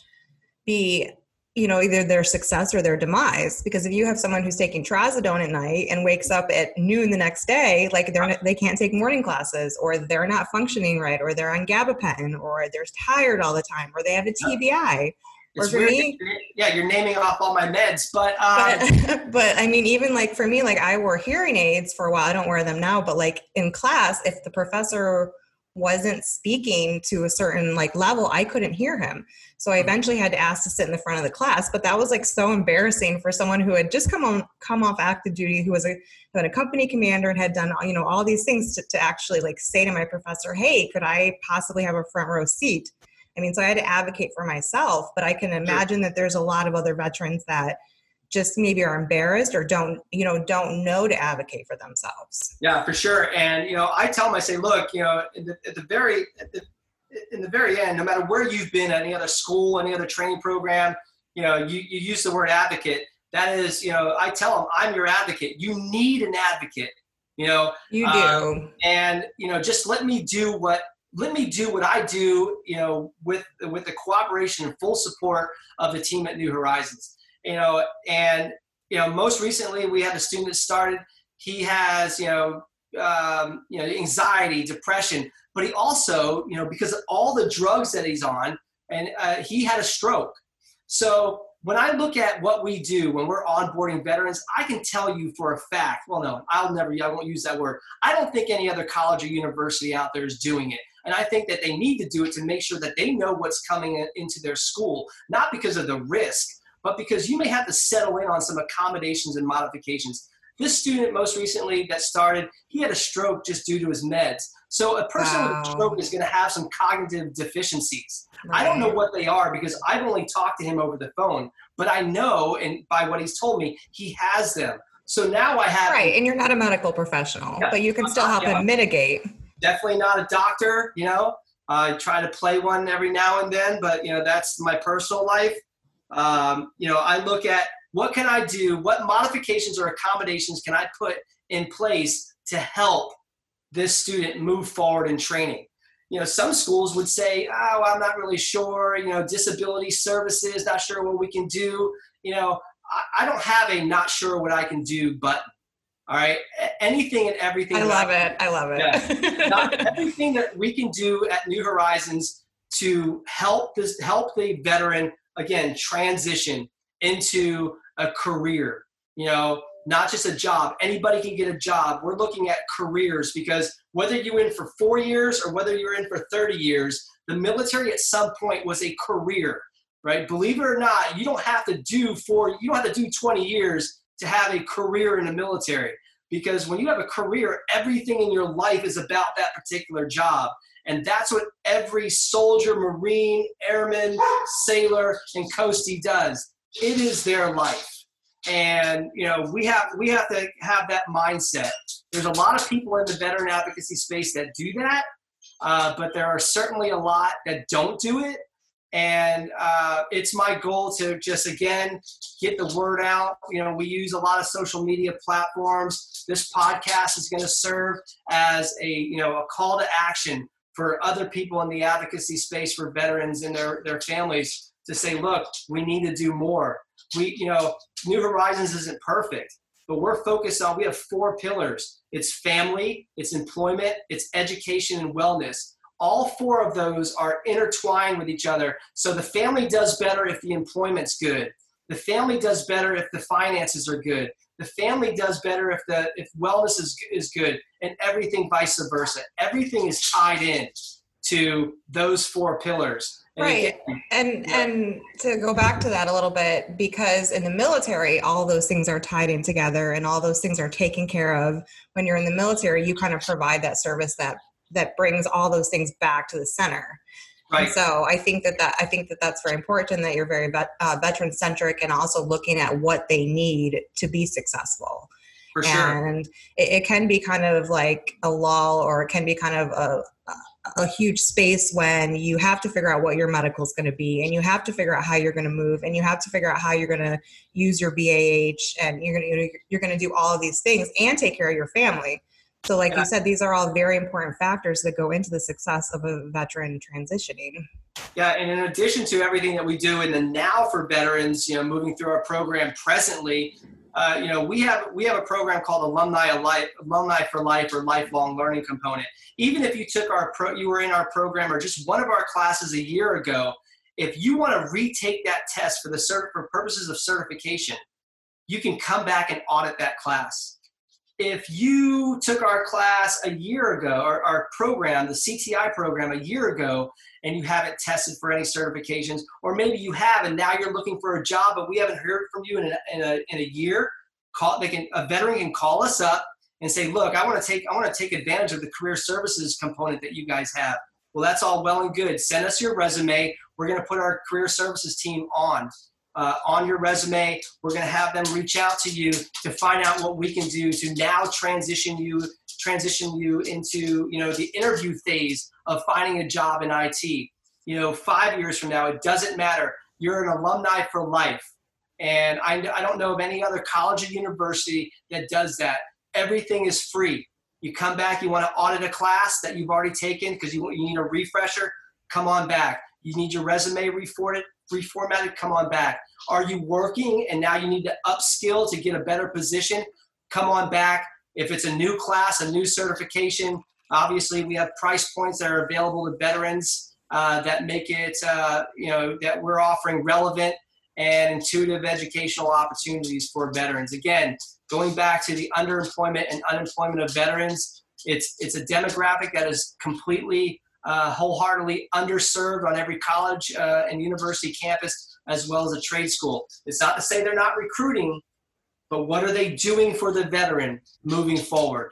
be you know either their success or their demise because if you have someone who's taking trazodone at night and wakes up at noon the next day like they're not, they can't take morning classes or they're not functioning right or they're on gabapentin or they're tired all the time or they have a tbi or for me yeah you're naming off all my meds but, um, but *laughs* but i mean even like for me like i wore hearing aids for a while i don't wear them now but like in class if the professor wasn't speaking to a certain like level i couldn't hear him so i eventually had to ask to sit in the front of the class but that was like so embarrassing for someone who had just come on come off active duty who was a, who a company commander and had done you know all these things to, to actually like say to my professor hey could i possibly have a front row seat? I mean so i had to advocate for myself but i can imagine that there's a lot of other veterans that just maybe are embarrassed or don't you know don't know to advocate for themselves. Yeah for sure. And you know i tell them i say look you know the, at the very at the, in the very end no matter where you've been any other school any other training program you know you, you use the word advocate. That is you know i tell them i'm your advocate. You need an advocate you know? You do. um, and you know just let me do what let me do what i do you know with with the cooperation and full support of the team at new horizons. You know, and you know, most recently we had a student that started. He has, you know, um, you know, anxiety, depression, but he also, you know, because of all the drugs that he's on, and uh, he had a stroke. So when I look at what we do when we're onboarding veterans, I can tell you for a fact. Well, no, I'll never. I won't use that word. I don't think any other college or university out there is doing it. And I think that they need to do it to make sure that they know what's coming into their school, not because of the risk, but because you may have to settle in on some accommodations and modifications. This student, most recently, that started, he had a stroke just due to his meds. So a person wow. with a stroke is going to have some cognitive deficiencies. Right. I don't know what they are because I've only talked to him over the phone, but I know, and by what he's told me, he has them. So now I have right, and you're not a medical professional, yeah, but you can still help him mitigate. Definitely not a doctor, you know. I try to play one every now and then, but you know that's my personal life. Um, you know, I look at what can I do, what modifications or accommodations can I put in place to help this student move forward in training. You know, some schools would say, "Oh, I'm not really sure." You know, disability services, not sure what we can do. You know, I, I don't have a not sure what I can do button. All right, anything and everything. I love it. I love it. Yeah, *laughs* not everything that we can do at New Horizons to help this help the veteran again transition into a career You know, not just a job. Anybody can get a job. We're looking at careers because whether you're in for four years or whether you're in for 30 years, the military at some point was a career, right? Believe it or not, you don't have to do four, you don't have to do 20 years to have a career in the military because when you have a career, everything in your life is about that particular job. And that's what every soldier, Marine, airman, sailor, and coastie does. It is their life. And you know, we have we have to have that mindset. There's a lot of people in the veteran advocacy space that do that, uh, but there are certainly a lot that don't do it. And uh, it's my goal to just again get the word out. You know, we use a lot of social media platforms. This podcast is going to serve as a you know a call to action for other people in the advocacy space for veterans and their their families to say, look, we need to do more. We, you know, New Horizons isn't perfect, but we're focused on, we have four pillars. It's family, it's employment, it's education and wellness. All four of those are intertwined with each other. So the family does better if the employment's good. The family does better if the finances are good. The family does better if the if wellness is is good, and everything vice versa. Everything is tied in to those four pillars. Right. And yeah. and to go back to that a little bit, because in the military, all those things are tied in together and all those things are taken care of. When you're in the military, you kind of provide that service that that brings all those things back to the center. Right. And so I think that that I think that that's very important that you're very vet, uh, veteran centric and also looking at what they need to be successful. For sure. And it, it can be kind of like a lull, or it can be kind of a, a huge space when you have to figure out what your medical is going to be and you have to figure out how you're going to move and you have to figure out how you're going to use your BAH and you're going to you're going to do all of these things and take care of your family. So like yeah. you said these are all very important factors that go into the success of a veteran transitioning. Yeah, and in addition to everything that we do in the now for veterans, you know, moving through our program presently, uh, you know, we have we have a program called Alumni Life, Alumni for Life, or Lifelong Learning Component. Even if you took our pro, you were in our program or just one of our classes a year ago, if you want to retake that test for the cert, for purposes of certification, you can come back and audit that class. If you took our class a year ago, or our program, the CTI program, a year ago, and you haven't tested for any certifications, or maybe you have and now you're looking for a job, but we haven't heard from you in a, in a, in a year. Call they can a veteran can call us up and say, look, I want to take I want to take advantage of the career services component that you guys have. Well, that's all well and good. Send us your resume. We're going to put our career services team on. Uh, on your resume. We're going to have them reach out to you to find out what we can do to now transition you transition you into you know the interview phase of finding a job in IT. You know, five years from now, it doesn't matter. You're an alumni for life. And I, I don't know of any other college or university that does that. Everything is free. You come back, you want to audit a class that you've already taken because you, you need a refresher, come on back. You need your resume reformatted, reformatted, come on back. Are you working and now you need to upskill to get a better position? Come on back. If it's a new class, a new certification, obviously we have price points that are available to veterans uh, that make it, uh, you know, that we're offering relevant and intuitive educational opportunities for veterans. Again, going back to the underemployment and unemployment of veterans, it's it's a demographic that is completely, uh, wholeheartedly underserved on every college uh, and university campus, as well as a trade school. It's not to say they're not recruiting, but what are they doing for the veteran moving forward?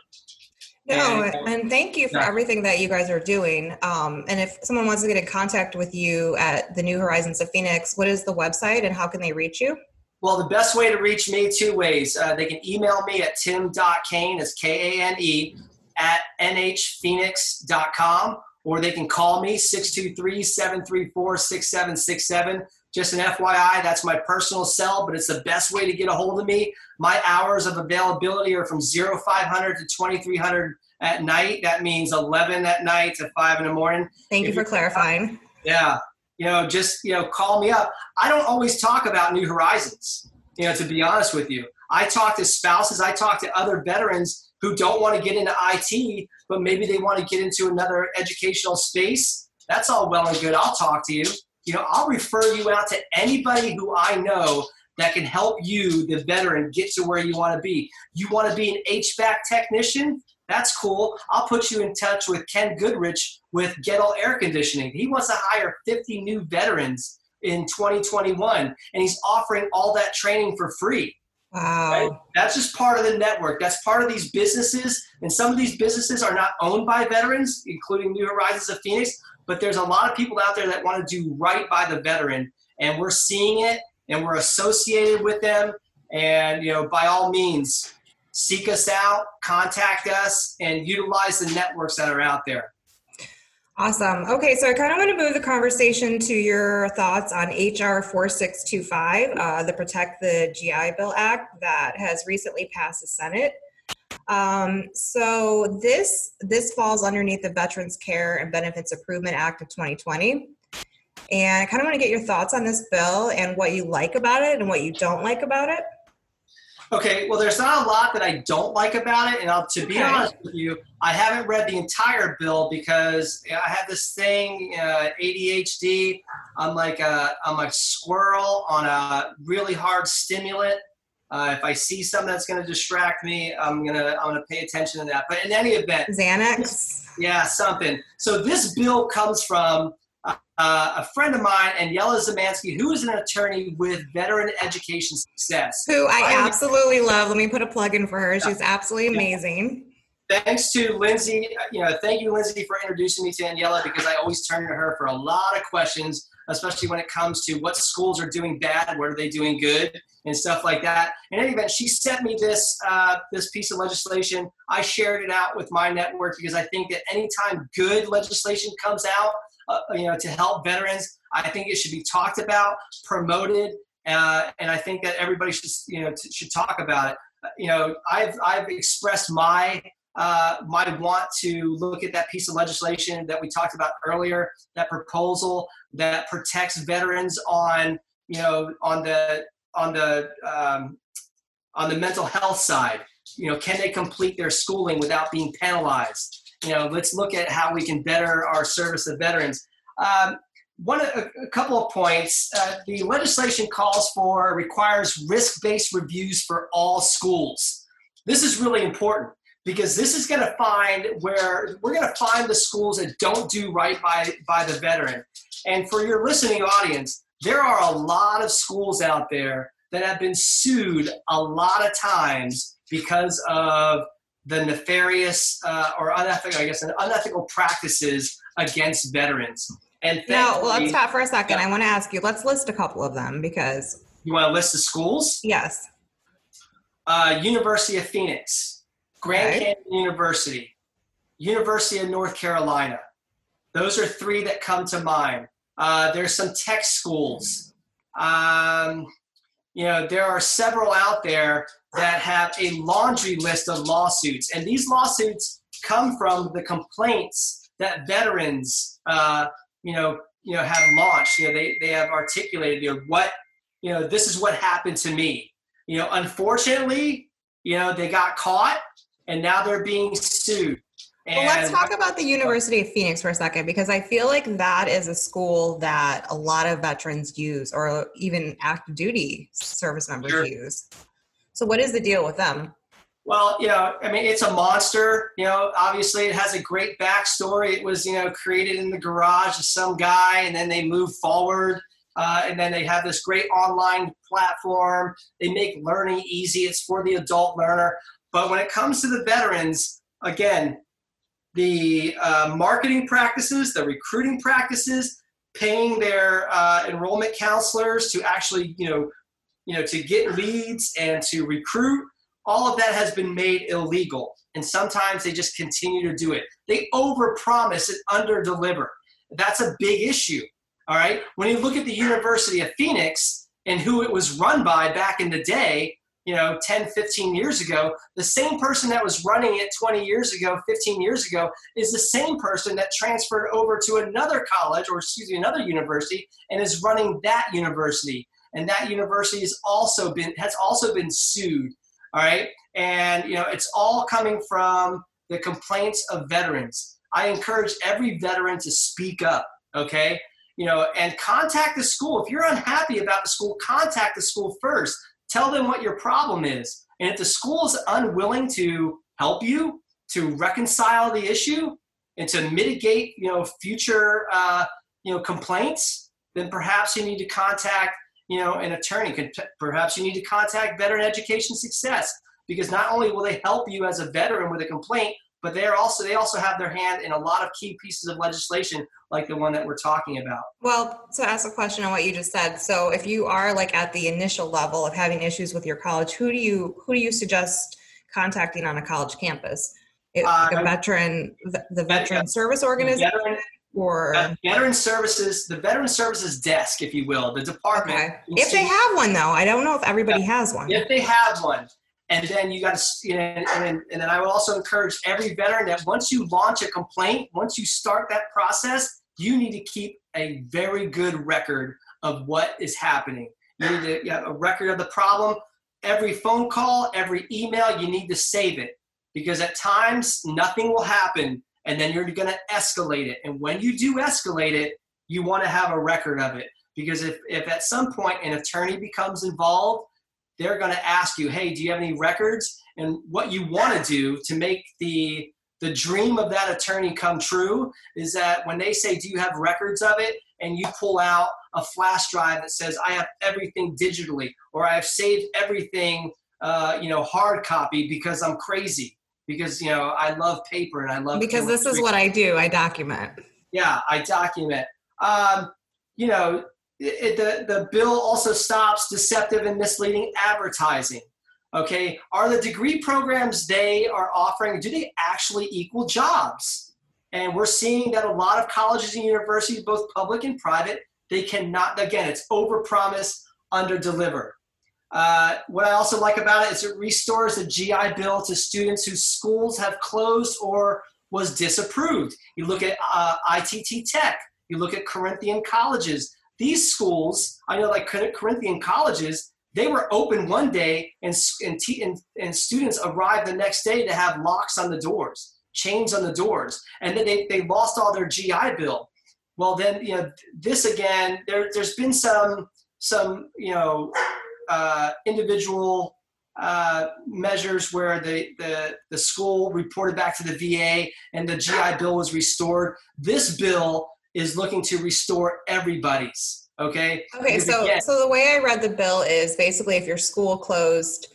No, and, and thank you for everything that you guys are doing. Um, and if someone wants to get in contact with you at the New Horizons of Phoenix, what is the website and how can they reach you? Well, the best way to reach me, two ways. Uh, they can email me at tim.kane, that's K A N E, at nhphoenix.com, or they can call me 623 734 6767. Just an FYI, that's my personal cell, but it's the best way to get a hold of me. My hours of availability are from 0500 to 2300 at night. That means 11 at night to 5 in the morning. Thank if you for clarifying. Yeah. You know, just, you know, call me up. I don't always talk about New Horizons, you know, to be honest with you. I talk to spouses, I talk to other veterans who don't want to get into IT, but maybe they want to get into another educational space. That's all well and good. I'll talk to you you know, I'll refer you out to anybody who I know that can help you, the veteran, get to where you want to be. You want to be an HVAC technician? That's cool. I'll put you in touch with Ken Goodrich with Goettl Air Conditioning. He wants to hire 50 new veterans in 2021, and he's offering all that training for free. Wow. Right? That's just part of the network. That's part of these businesses. And some of these businesses are not owned by veterans, including New Horizons of Phoenix, but there's a lot of people out there that want to do right by the veteran. And we're seeing it and we're associated with them. And, you know, by all means, seek us out, contact us, and utilize the networks that are out there. Awesome. Okay, so I kind of want to move the conversation to your thoughts on HR 4625, uh, the Protect the GI Bill Act that has recently passed the Senate. Um, so this this falls underneath the Veterans Care and Benefits Improvement Act of 2020. And I kind of want to get your thoughts on this bill and what you like about it and what you don't like about it. Okay, well, there's not a lot that I don't like about it, and I'll, to be okay. honest with you, I haven't read the entire bill because I have this thing, uh, ADHD. I'm like a I'm a squirrel on a really hard stimulant. Uh, if I see something that's going to distract me, I'm gonna I'm gonna pay attention to that. But in any event, Xanax. Yeah, something. So this bill comes from uh, a friend of mine, Aniela Szymanski, who is an attorney with Veteran Education Success. Who I, absolutely love. Let me put a plug in for her. She's absolutely amazing. Thanks to Lindsay. You know, thank you, Lindsay, for introducing me to Aniela because I always turn to her for a lot of questions, especially when it comes to what schools are doing bad, what are they doing good, and stuff like that. In any event, she sent me this uh, this piece of legislation. I shared it out with my network because I think that anytime good legislation comes out, uh, you know, to help veterans. I think it should be talked about, promoted, uh, and I think that everybody should, you know, t- should talk about it. Uh, you know, I've I've expressed my uh, my want to look at that piece of legislation that we talked about earlier, that proposal that protects veterans on, you know, on the on the um, on the mental health side. You know, can they complete their schooling without being penalized? you know, let's look at how we can better our service of veterans. Um, one, a, a, couple of points. Uh, the legislation calls for requires risk-based reviews for all schools. This is really important because this is going to find where we're going to find the schools that don't do right by by the veteran. And for your listening audience, there are a lot of schools out there that have been sued a lot of times because of the nefarious uh, or unethical, I guess, unethical practices against veterans. And now, well, let's stop for a second. Yeah. I want to ask you. Let's list a couple of them because you want to list the schools. Yes. Uh, University of Phoenix, Grand okay. Canyon University, University of North Carolina. Those are three that come to mind. Uh, there's some tech schools. Um, you know, there are several out there that have a laundry list of lawsuits, and these lawsuits come from the complaints that veterans, uh, you know, you know, have launched. You know, they they have articulated, you know, what, you know, this is what happened to me. You know, unfortunately, you know, they got caught, and now they're being sued. Well, let's talk about the University of Phoenix for a second because I feel like that is a school that a lot of veterans use or even active duty service members sure. use. So, what is the deal with them? Well, you know, I mean, it's a monster. You know, obviously, it has a great backstory. It was, you know, created in the garage of some guy, and then they move forward. Uh, and then they have this great online platform. They make learning easy. It's for the adult learner. But when it comes to the veterans, again, the uh, marketing practices, the recruiting practices, paying their uh, enrollment counselors to actually, you know, you know, to get leads and to recruit. All of that has been made illegal, and sometimes they just continue to do it. They overpromise and underdeliver. That's a big issue. All right. When you look at the University of Phoenix and who it was run by back in the day, you know 10 15 years ago the same person that was running it 20 years ago 15 years ago is the same person that transferred over to another college or excuse me another university and is running that university and that university has also been has also been sued all right and you know it's all coming from the complaints of veterans i encourage every veteran to speak up okay you know, and contact the school. If you're unhappy about the school, contact the school first. Tell them what your problem is. And if the school is unwilling to help you to reconcile the issue and to mitigate, you know, future, uh, you know, complaints, then perhaps you need to contact, you know, an attorney. Perhaps you need to contact Veteran Education Success because not only will they help you as a veteran with a complaint, but they are also they also have their hand in a lot of key pieces of legislation like the one that we're talking about. Well to ask a question on what you just said so if you are like at the initial level of having issues with your college who do you who do you suggest contacting on a college campus? It, like a uh, veteran the veteran uh, service organization veteran, or? uh, veteran services the veteran services desk if you will the department. Okay. if they have one though i don't know if everybody yeah. has one. If they have one and then you got to, you know, and, and, and then I would also encourage every veteran that once you launch a complaint, once you start that process, you need to keep a very good record of what is happening. You need to have a record of the problem. Every phone call, every email, you need to save it because at times nothing will happen and then you're going to escalate it. And when you do escalate it, you want to have a record of it because if, if at some point an attorney becomes involved, they're going to ask you, hey, do you have any records? And what you want to do to make the the dream of that attorney come true is that when they say, do you have records of it? And you pull out a flash drive that says, I have everything digitally, or I have saved everything, uh, you know, hard copy because I'm crazy. Because you know I love paper and I love because this is what I do. I document. Yeah, I document. Um, you know, it, the, the bill also stops deceptive and misleading advertising. Okay, are the degree programs they are offering, do they actually equal jobs? And we're seeing that a lot of colleges and universities, both public and private, they cannot, again, it's over promise, under deliver. Uh, what I also like about it is it restores the GI Bill to students whose schools have closed or was disapproved. You look at uh, ITT Tech, you look at Corinthian colleges, these schools, I know like Corinthian colleges, they were open one day and, and, and, and students arrived the next day to have locks on the doors, chains on the doors, and then they, they lost all their GI Bill. Well, then, you know, this again, there, there's been some, some, you know, uh, individual uh, measures where the, the, the school reported back to the VA and the GI Bill was restored. This bill is looking to restore everybody's. Okay. Okay. Because so again, so the way I read the bill is basically if your school closed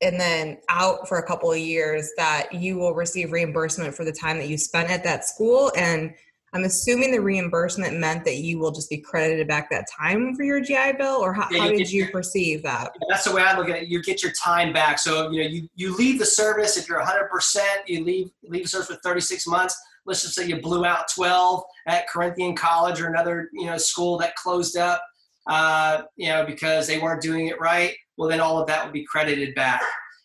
and then out for a couple of years, that you will receive reimbursement for the time that you spent at that school and I'm assuming the reimbursement meant that you will just be credited back that time for your GI Bill, or how, yeah, how did you your, perceive that? That's the way I look at it. You get your time back. So you know, you, you leave the service if you're 100. percent You leave leave the service for 36 months let's just say you blew out 12 at Corinthian College or another you know school that closed up, uh, you know, because they weren't doing it right. Well, then all of that would be credited back.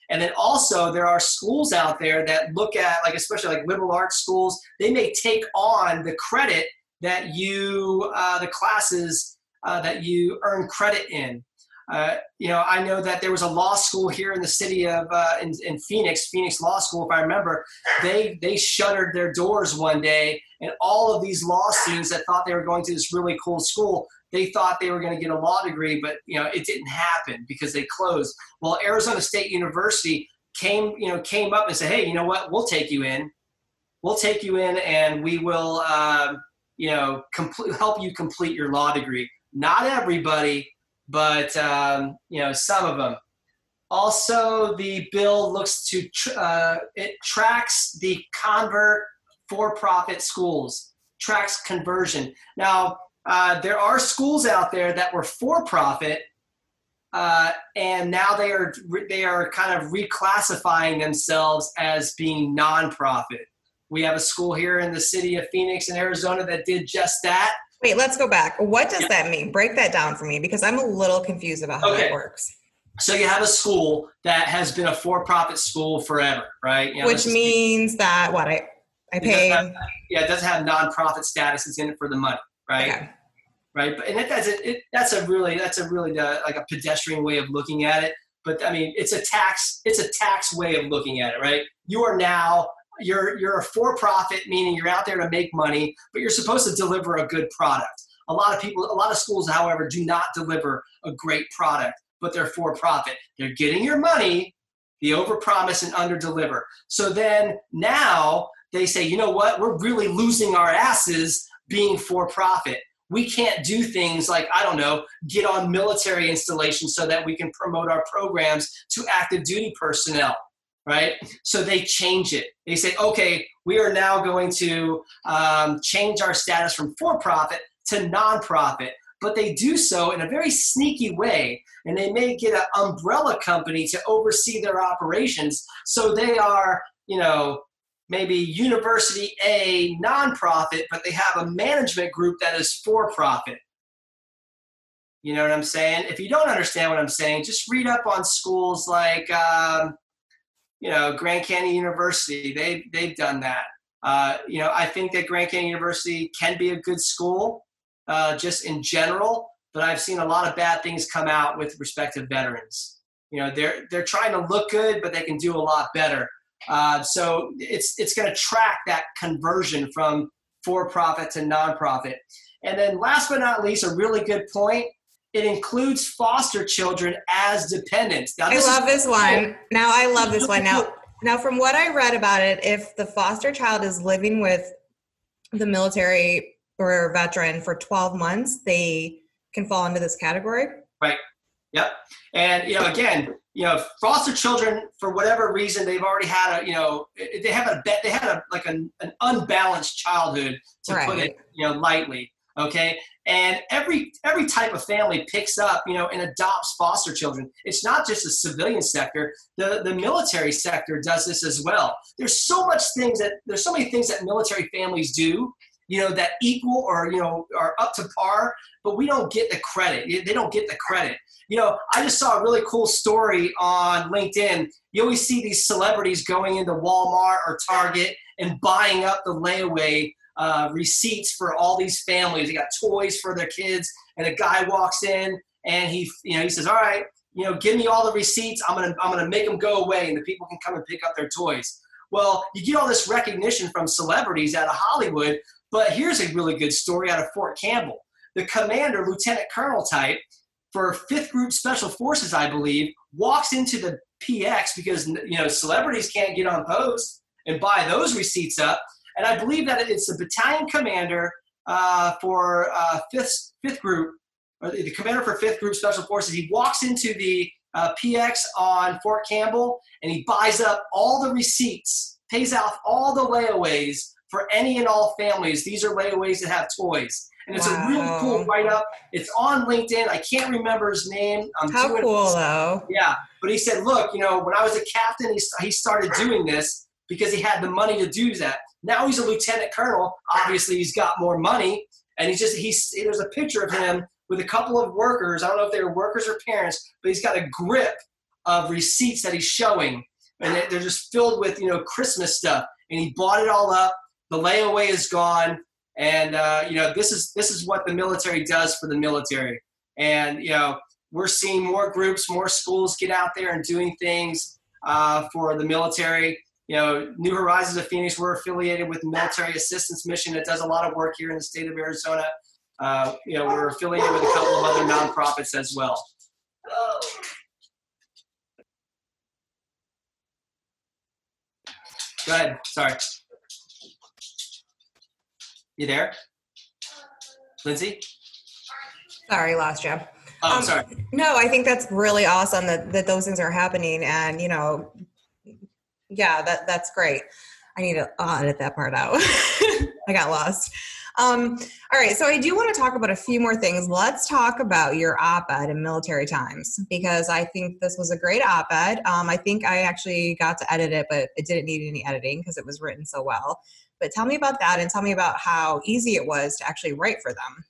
And then also there are schools out there that look at like especially like liberal arts schools. They may take on the credit that you uh, the classes uh, that you earn credit in. Uh, you know, I know that there was a law school here in the city of uh, in, in, Phoenix, Phoenix Law School, if I remember. They they shuttered their doors one day, and all of these law students that thought they were going to this really cool school, they thought they were going to get a law degree, but you know, it didn't happen because they closed. Well, Arizona State University came you know came up and said, hey, you know what? We'll take you in. We'll take you in, and we will uh, you know complete, help you complete your law degree. Not everybody but um, you know some of them. Also, the bill looks to tr- uh, it tracks the convert for-profit schools, tracks conversion. Now, uh, there are schools out there that were for-profit, uh, and now they are they are kind of reclassifying themselves as being nonprofit. We have a school here in the city of Phoenix in Arizona that did just that. Wait, let's go back. What does yeah. that mean? Break that down for me because I'm a little confused about how okay. that works. So you have a school that has been a for-profit school forever, right? You know, Which means that what I I pay. Have, yeah, it doesn't have nonprofit status. It's in it for the money, right? Okay. Right, but and it, that's a it, that's a really that's a really uh, like a pedestrian way of looking at it. But I mean, it's a tax it's a tax way of looking at it, right? You are now you're you're a for profit meaning you're out there to make money but you're supposed to deliver a good product A lot of people, a lot of schools, however, do not deliver a great product, but they're for profit. They're getting your money, the overpromise and underdeliver. So then now they say, you know what? We're really losing our asses being for profit. We can't do things like, I don't know, get on military installations so that we can promote our programs to active duty personnel, right? So they change it. They say, okay, we are now going to um, change our status from for profit to nonprofit. But they do so in a very sneaky way, and they may get an umbrella company to oversee their operations. So they are, you know, maybe University A nonprofit, but they have a management group that is for profit. You know what I'm saying? If you don't understand what I'm saying, just read up on schools like, um, you know, Grand Canyon University. They they've done that. Uh, you know, I think that Grand Canyon University can be a good school, uh, just in general. But I've seen a lot of bad things come out with respect to veterans. You know, they're they're trying to look good, but they can do a lot better. Uh, so it's it's going to track that conversion from for-profit to nonprofit. And then last but not least, a really good point. It includes foster children as dependents. Now, I love this one. Now I love this one. Now, *laughs* now from what I read about it, if the foster child is living with the military or veteran for 12 months, they can fall into this category. Right. Yep. And you know, again, you know, foster children for whatever reason they've already had a, you know, they have a they had a like an, an unbalanced childhood to right. put it, you know, lightly. Okay. And every every type of family picks up, you know, and adopts foster children. It's not just the civilian sector. The the military sector does this as well. There's so much things that there's so many things that military families do you know, that equal or, you know, are up to par, but we don't get the credit. They don't get the credit. You know, I just saw a really cool story on LinkedIn. You always see these celebrities going into Walmart or Target and buying up the layaway uh, receipts for all these families. They got toys for their kids, and a guy walks in and he, you know, he says, "All right, you know, give me all the receipts. I'm gonna, I'm gonna make them go away, and the people can come and pick up their toys." Well, you get all this recognition from celebrities out of Hollywood, but here's a really good story out of Fort Campbell. The commander, lieutenant colonel type for 5th Group Special Forces, I believe, walks into the PX because you know celebrities can't get on post and buy those receipts up. And I believe that it's the battalion commander uh, for uh, 5th, 5th Group, or the commander for 5th Group Special Forces. He walks into the uh, PX on Fort Campbell and he buys up all the receipts, pays off all the layaways for any and all families. These are layaways that have toys. And it's wow. a really cool write up. It's on LinkedIn. I can't remember his name. I'm How cool, this. though. Yeah. But he said, look, you know, when I was a captain, he, he started doing this because he had the money to do that. Now he's a lieutenant colonel. Obviously, he's got more money. And he's just, he's, there's a picture of him with a couple of workers. I don't know if they were workers or parents, but he's got a grip of receipts that he's showing. And they're just filled with, you know, Christmas stuff. And he bought it all up the layaway is gone, and uh, you know this is this is what the military does for the military. And you know we're seeing more groups, more schools get out there and doing things uh, for the military. You know, New Horizons of Phoenix, we're affiliated with Military Assistance Mission that does a lot of work here in the state of Arizona. Uh, you know, we're affiliated with a couple of other nonprofits as well. Go ahead. Sorry. You there? Lindsay? Sorry, lost you. Oh, um, sorry. No, I think that's really awesome that, that those things are happening. And, you know, yeah, that that's great. I need to edit that part out. *laughs* I got lost. Um, all right, so I do want to talk about a few more things. Let's talk about your op-ed in Military Times because I think this was a great op-ed. Um, I think I actually got to edit it, but it didn't need any editing because it was written so well. But tell me about that and tell me about how easy it was to actually write for them.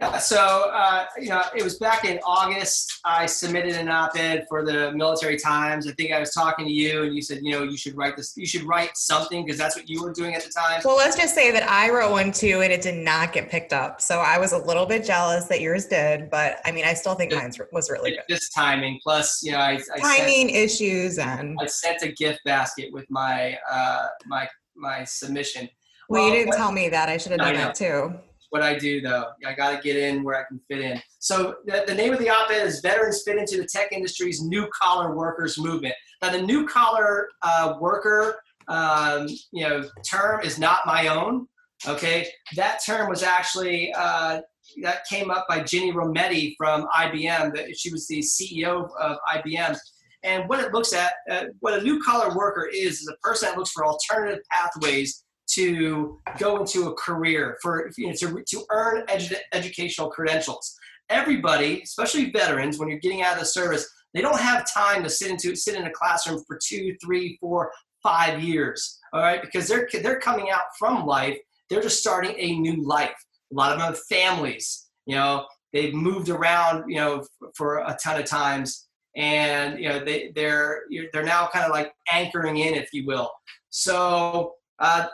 Yeah, so uh, you know, it was back in August. I submitted an op-ed for the Military Times. I think I was talking to you, and you said, you know, you should write this. You should write something because that's what you were doing at the time. Well, let's just say that I wrote one too, and it did not get picked up. So I was a little bit jealous that yours did, but I mean, I still think mine was really good. Just timing, plus, you know, I, I timing sent, issues, and I sent a gift basket with my uh, my my submission. Well, well you didn't tell me that. I should have done that too. What I do, though. I got to get in where I can fit in. So the, the name of the op-ed is "Veterans Fit into the Tech Industry's New Collar Workers Movement." Now, the new collar uh, worker, um, you know, term is not my own. Okay, that term was actually uh, that came up by Ginny Rometty from IBM. That she was the CEO of IBM. And what it looks at, uh, what a new collar worker is, is a person that looks for alternative pathways to go into a career for you know, to, to earn edu- educational credentials. Everybody, especially veterans, when you're getting out of the service, they don't have time to sit into sit in a classroom for two, three, four, five years. All right, because they're they're coming out from life. They're just starting a new life. A lot of them have families. You know, they've moved around. You know, for a ton of times, and you know they they're they're now kind of like anchoring in, if you will. So uh,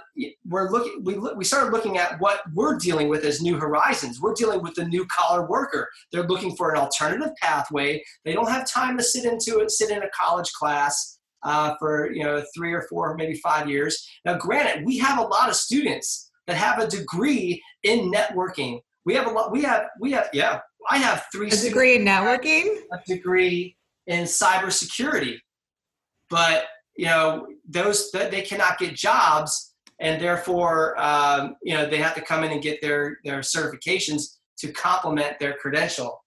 we're looking we, we started looking at what we're dealing with as new horizons. We're dealing with the new collar worker. They're looking for an alternative pathway. They don't have time to sit into it sit in a college class uh, for you know three or four maybe five years. Now granted we have a lot of students that have a degree in networking. We have a lot we have we have yeah i have three a degree in networking? A degree in cybersecurity. But you know those they cannot get jobs and therefore um, you know they have to come in and get their their certifications to complement their credential.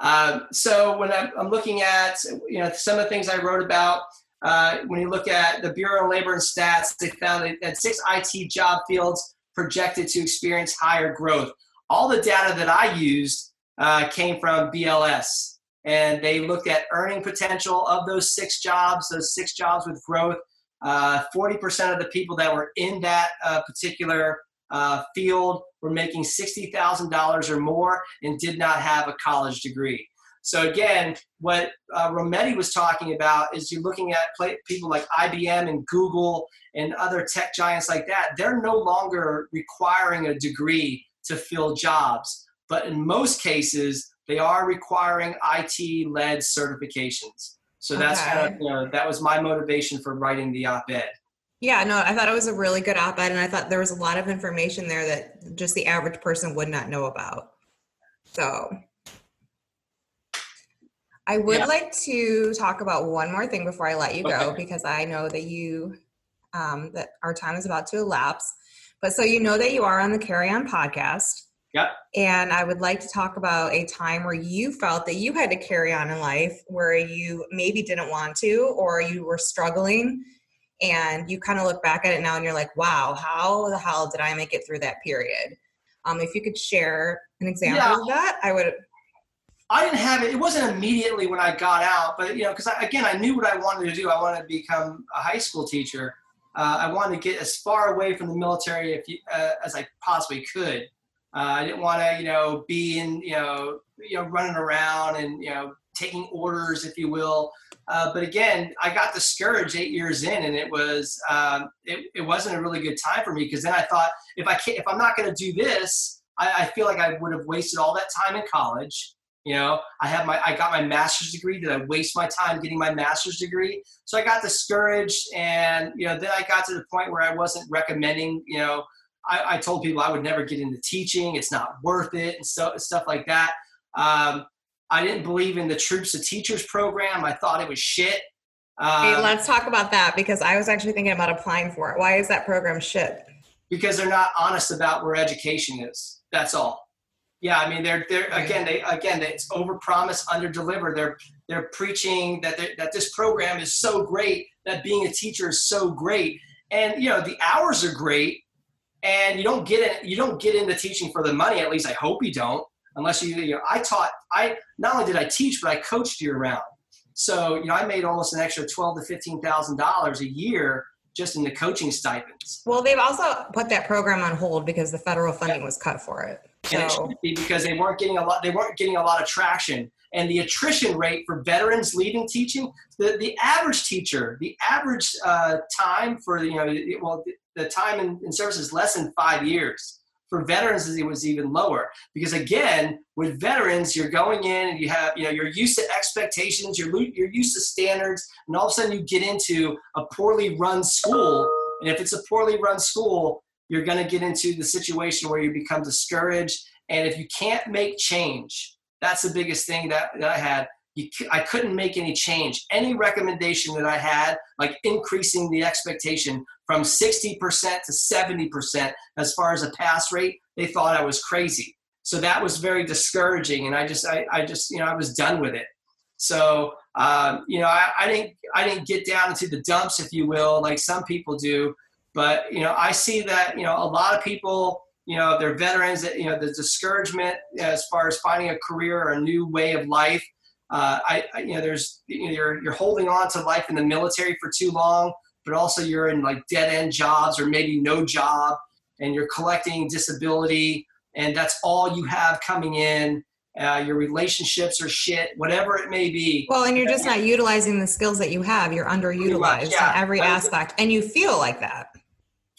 Um, so when I'm, looking at you know some of the things i wrote about uh, when you look at the bureau of labor and stats they found that six it job fields projected to experience higher growth. All the data that i used uh, came from bls and they looked at earning potential of those six jobs, those six jobs with growth. Uh, 40% of the people that were in that uh, particular uh, field were making $60,000 or more and did not have a college degree. So again, what uh, Rometty was talking about is you're looking at play, people like IBM and Google and other tech giants like that. They're no longer requiring a degree to fill jobs, but in most cases, they are requiring IT led certifications. So that's okay. kind of, you know, that was my motivation for writing the op ed. Yeah, no, I thought it was a really good op ed, and I thought there was a lot of information there that just the average person would not know about. So I would yeah. like to talk about one more thing before I let you go okay. because I know that you um, that our time is about to elapse. But so you know that you are on the Carry On podcast. Yep. And I would like to talk about a time where you felt that you had to carry on in life where you maybe didn't want to or you were struggling and you kind of look back at it now and you're like, wow, how the hell did I make it through that period? Um, if you could share an example yeah. of that, I would. I didn't have it. It wasn't immediately when I got out, but you know, because again, I knew what I wanted to do. I wanted to become a high school teacher. Uh, I wanted to get as far away from the military if you, uh, as I possibly could. Uh, I didn't want to, you know, be in, you know, you know, running around and you know, taking orders, if you will. Uh, but again, I got discouraged eight years in, and it was um, it, it wasn't a really good time for me because then I thought if I can't, if I'm not going to do this, I, I, feel like I would have wasted all that time in college. You know, I have my I got my master's degree. Did I waste my time getting my master's degree? So I got discouraged, and you know, then I got to the point where I wasn't recommending, you know, I, I, told people I would never get into teaching. It's not worth it and so, stuff like that. Um, I didn't believe in the Troops to Teachers program. I thought it was shit. Um, hey, let's talk about that because I was actually thinking about applying for it. Why is that program shit? Because they're not honest about where education is. That's all. Yeah, I mean, they're they're again they again it's over promise under deliver. They're they're preaching that that this program is so great, that being a teacher is so great, and you know the hours are great, and you don't get it you don't get into teaching for the money at least i hope you don't unless you, you know i taught i not only did i teach but i coached year round so you know i made almost an extra 12 to 15 thousand dollars a year just in the coaching stipends well they've also put that program on hold because the federal funding yeah. was cut for it so. and it be because they weren't getting a lot they weren't getting a lot of traction and the attrition rate for veterans leaving teaching the, the average teacher the average uh, time for you know well the time in, in service is less than five years. For veterans, it was even lower because again, with veterans, you're going in and you have, you know, you're used to expectations, you're you're used to standards, and all of a sudden you get into a poorly run school, and if it's a poorly run school, you're going to get into the situation where you become discouraged. And if you can't make change, that's the biggest thing that, that I had. You, I couldn't make any change. Any recommendation that I had, like increasing the expectation from 60% to 70% as far as a pass rate, they thought I was crazy. So that was very discouraging. And I just, I, I just, you know, I was done with it. So, um, you know, I, I didn't, I didn't get down into the dumps, if you will, like some people do. But you know, I see that you know a lot of people, you know, they're veterans. That you know, the discouragement as far as finding a career or a new way of life. Uh, I, I, you know, there's you know, you're you're holding on to life in the military for too long, but also you're in like dead end jobs or maybe no job, and you're collecting disability, and that's all you have coming in. Uh, your relationships are shit, whatever it may be. Well, and you're just not utilizing the skills that you have. You're underutilized yeah. in every aspect, and you feel like that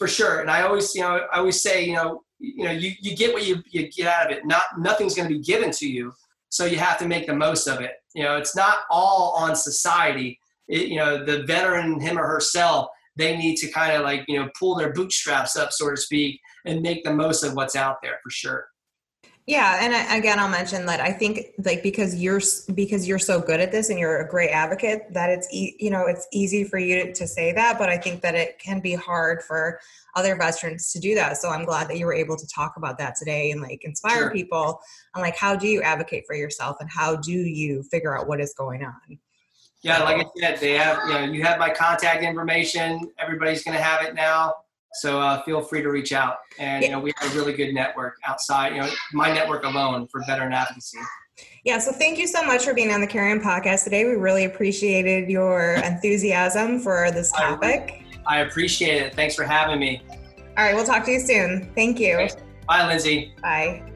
for sure. And I always, you know, I always say, you know, you know, you, you get what you, you get out of it. Not nothing's going to be given to you, so you have to make the most of it. You know, it's not all on society. It, you know, the veteran, him or herself, they need to kind of like you know pull their bootstraps up, so to speak, and make the most of what's out there for sure. Yeah, and again, I'll mention that I think like because you're because you're so good at this and you're a great advocate that it's e- you know it's easy for you to, to say that, but I think that it can be hard for other veterans to do that. So I'm glad that you were able to talk about that today and like inspire sure. people and like how do you advocate for yourself and how do you figure out what is going on. Yeah, like I said, they have you know you have my contact information. Everybody's going to have it now. So uh, feel free to reach out. And you know, we have a really good network outside. You know, my network alone for veteran advocacy. Yeah, so thank you so much for being on the Carry On podcast today. We really appreciated your enthusiasm for this topic. I, I appreciate it. Thanks for having me. All right, we'll talk to you soon. Thank you. Bye, Lindsay. Bye.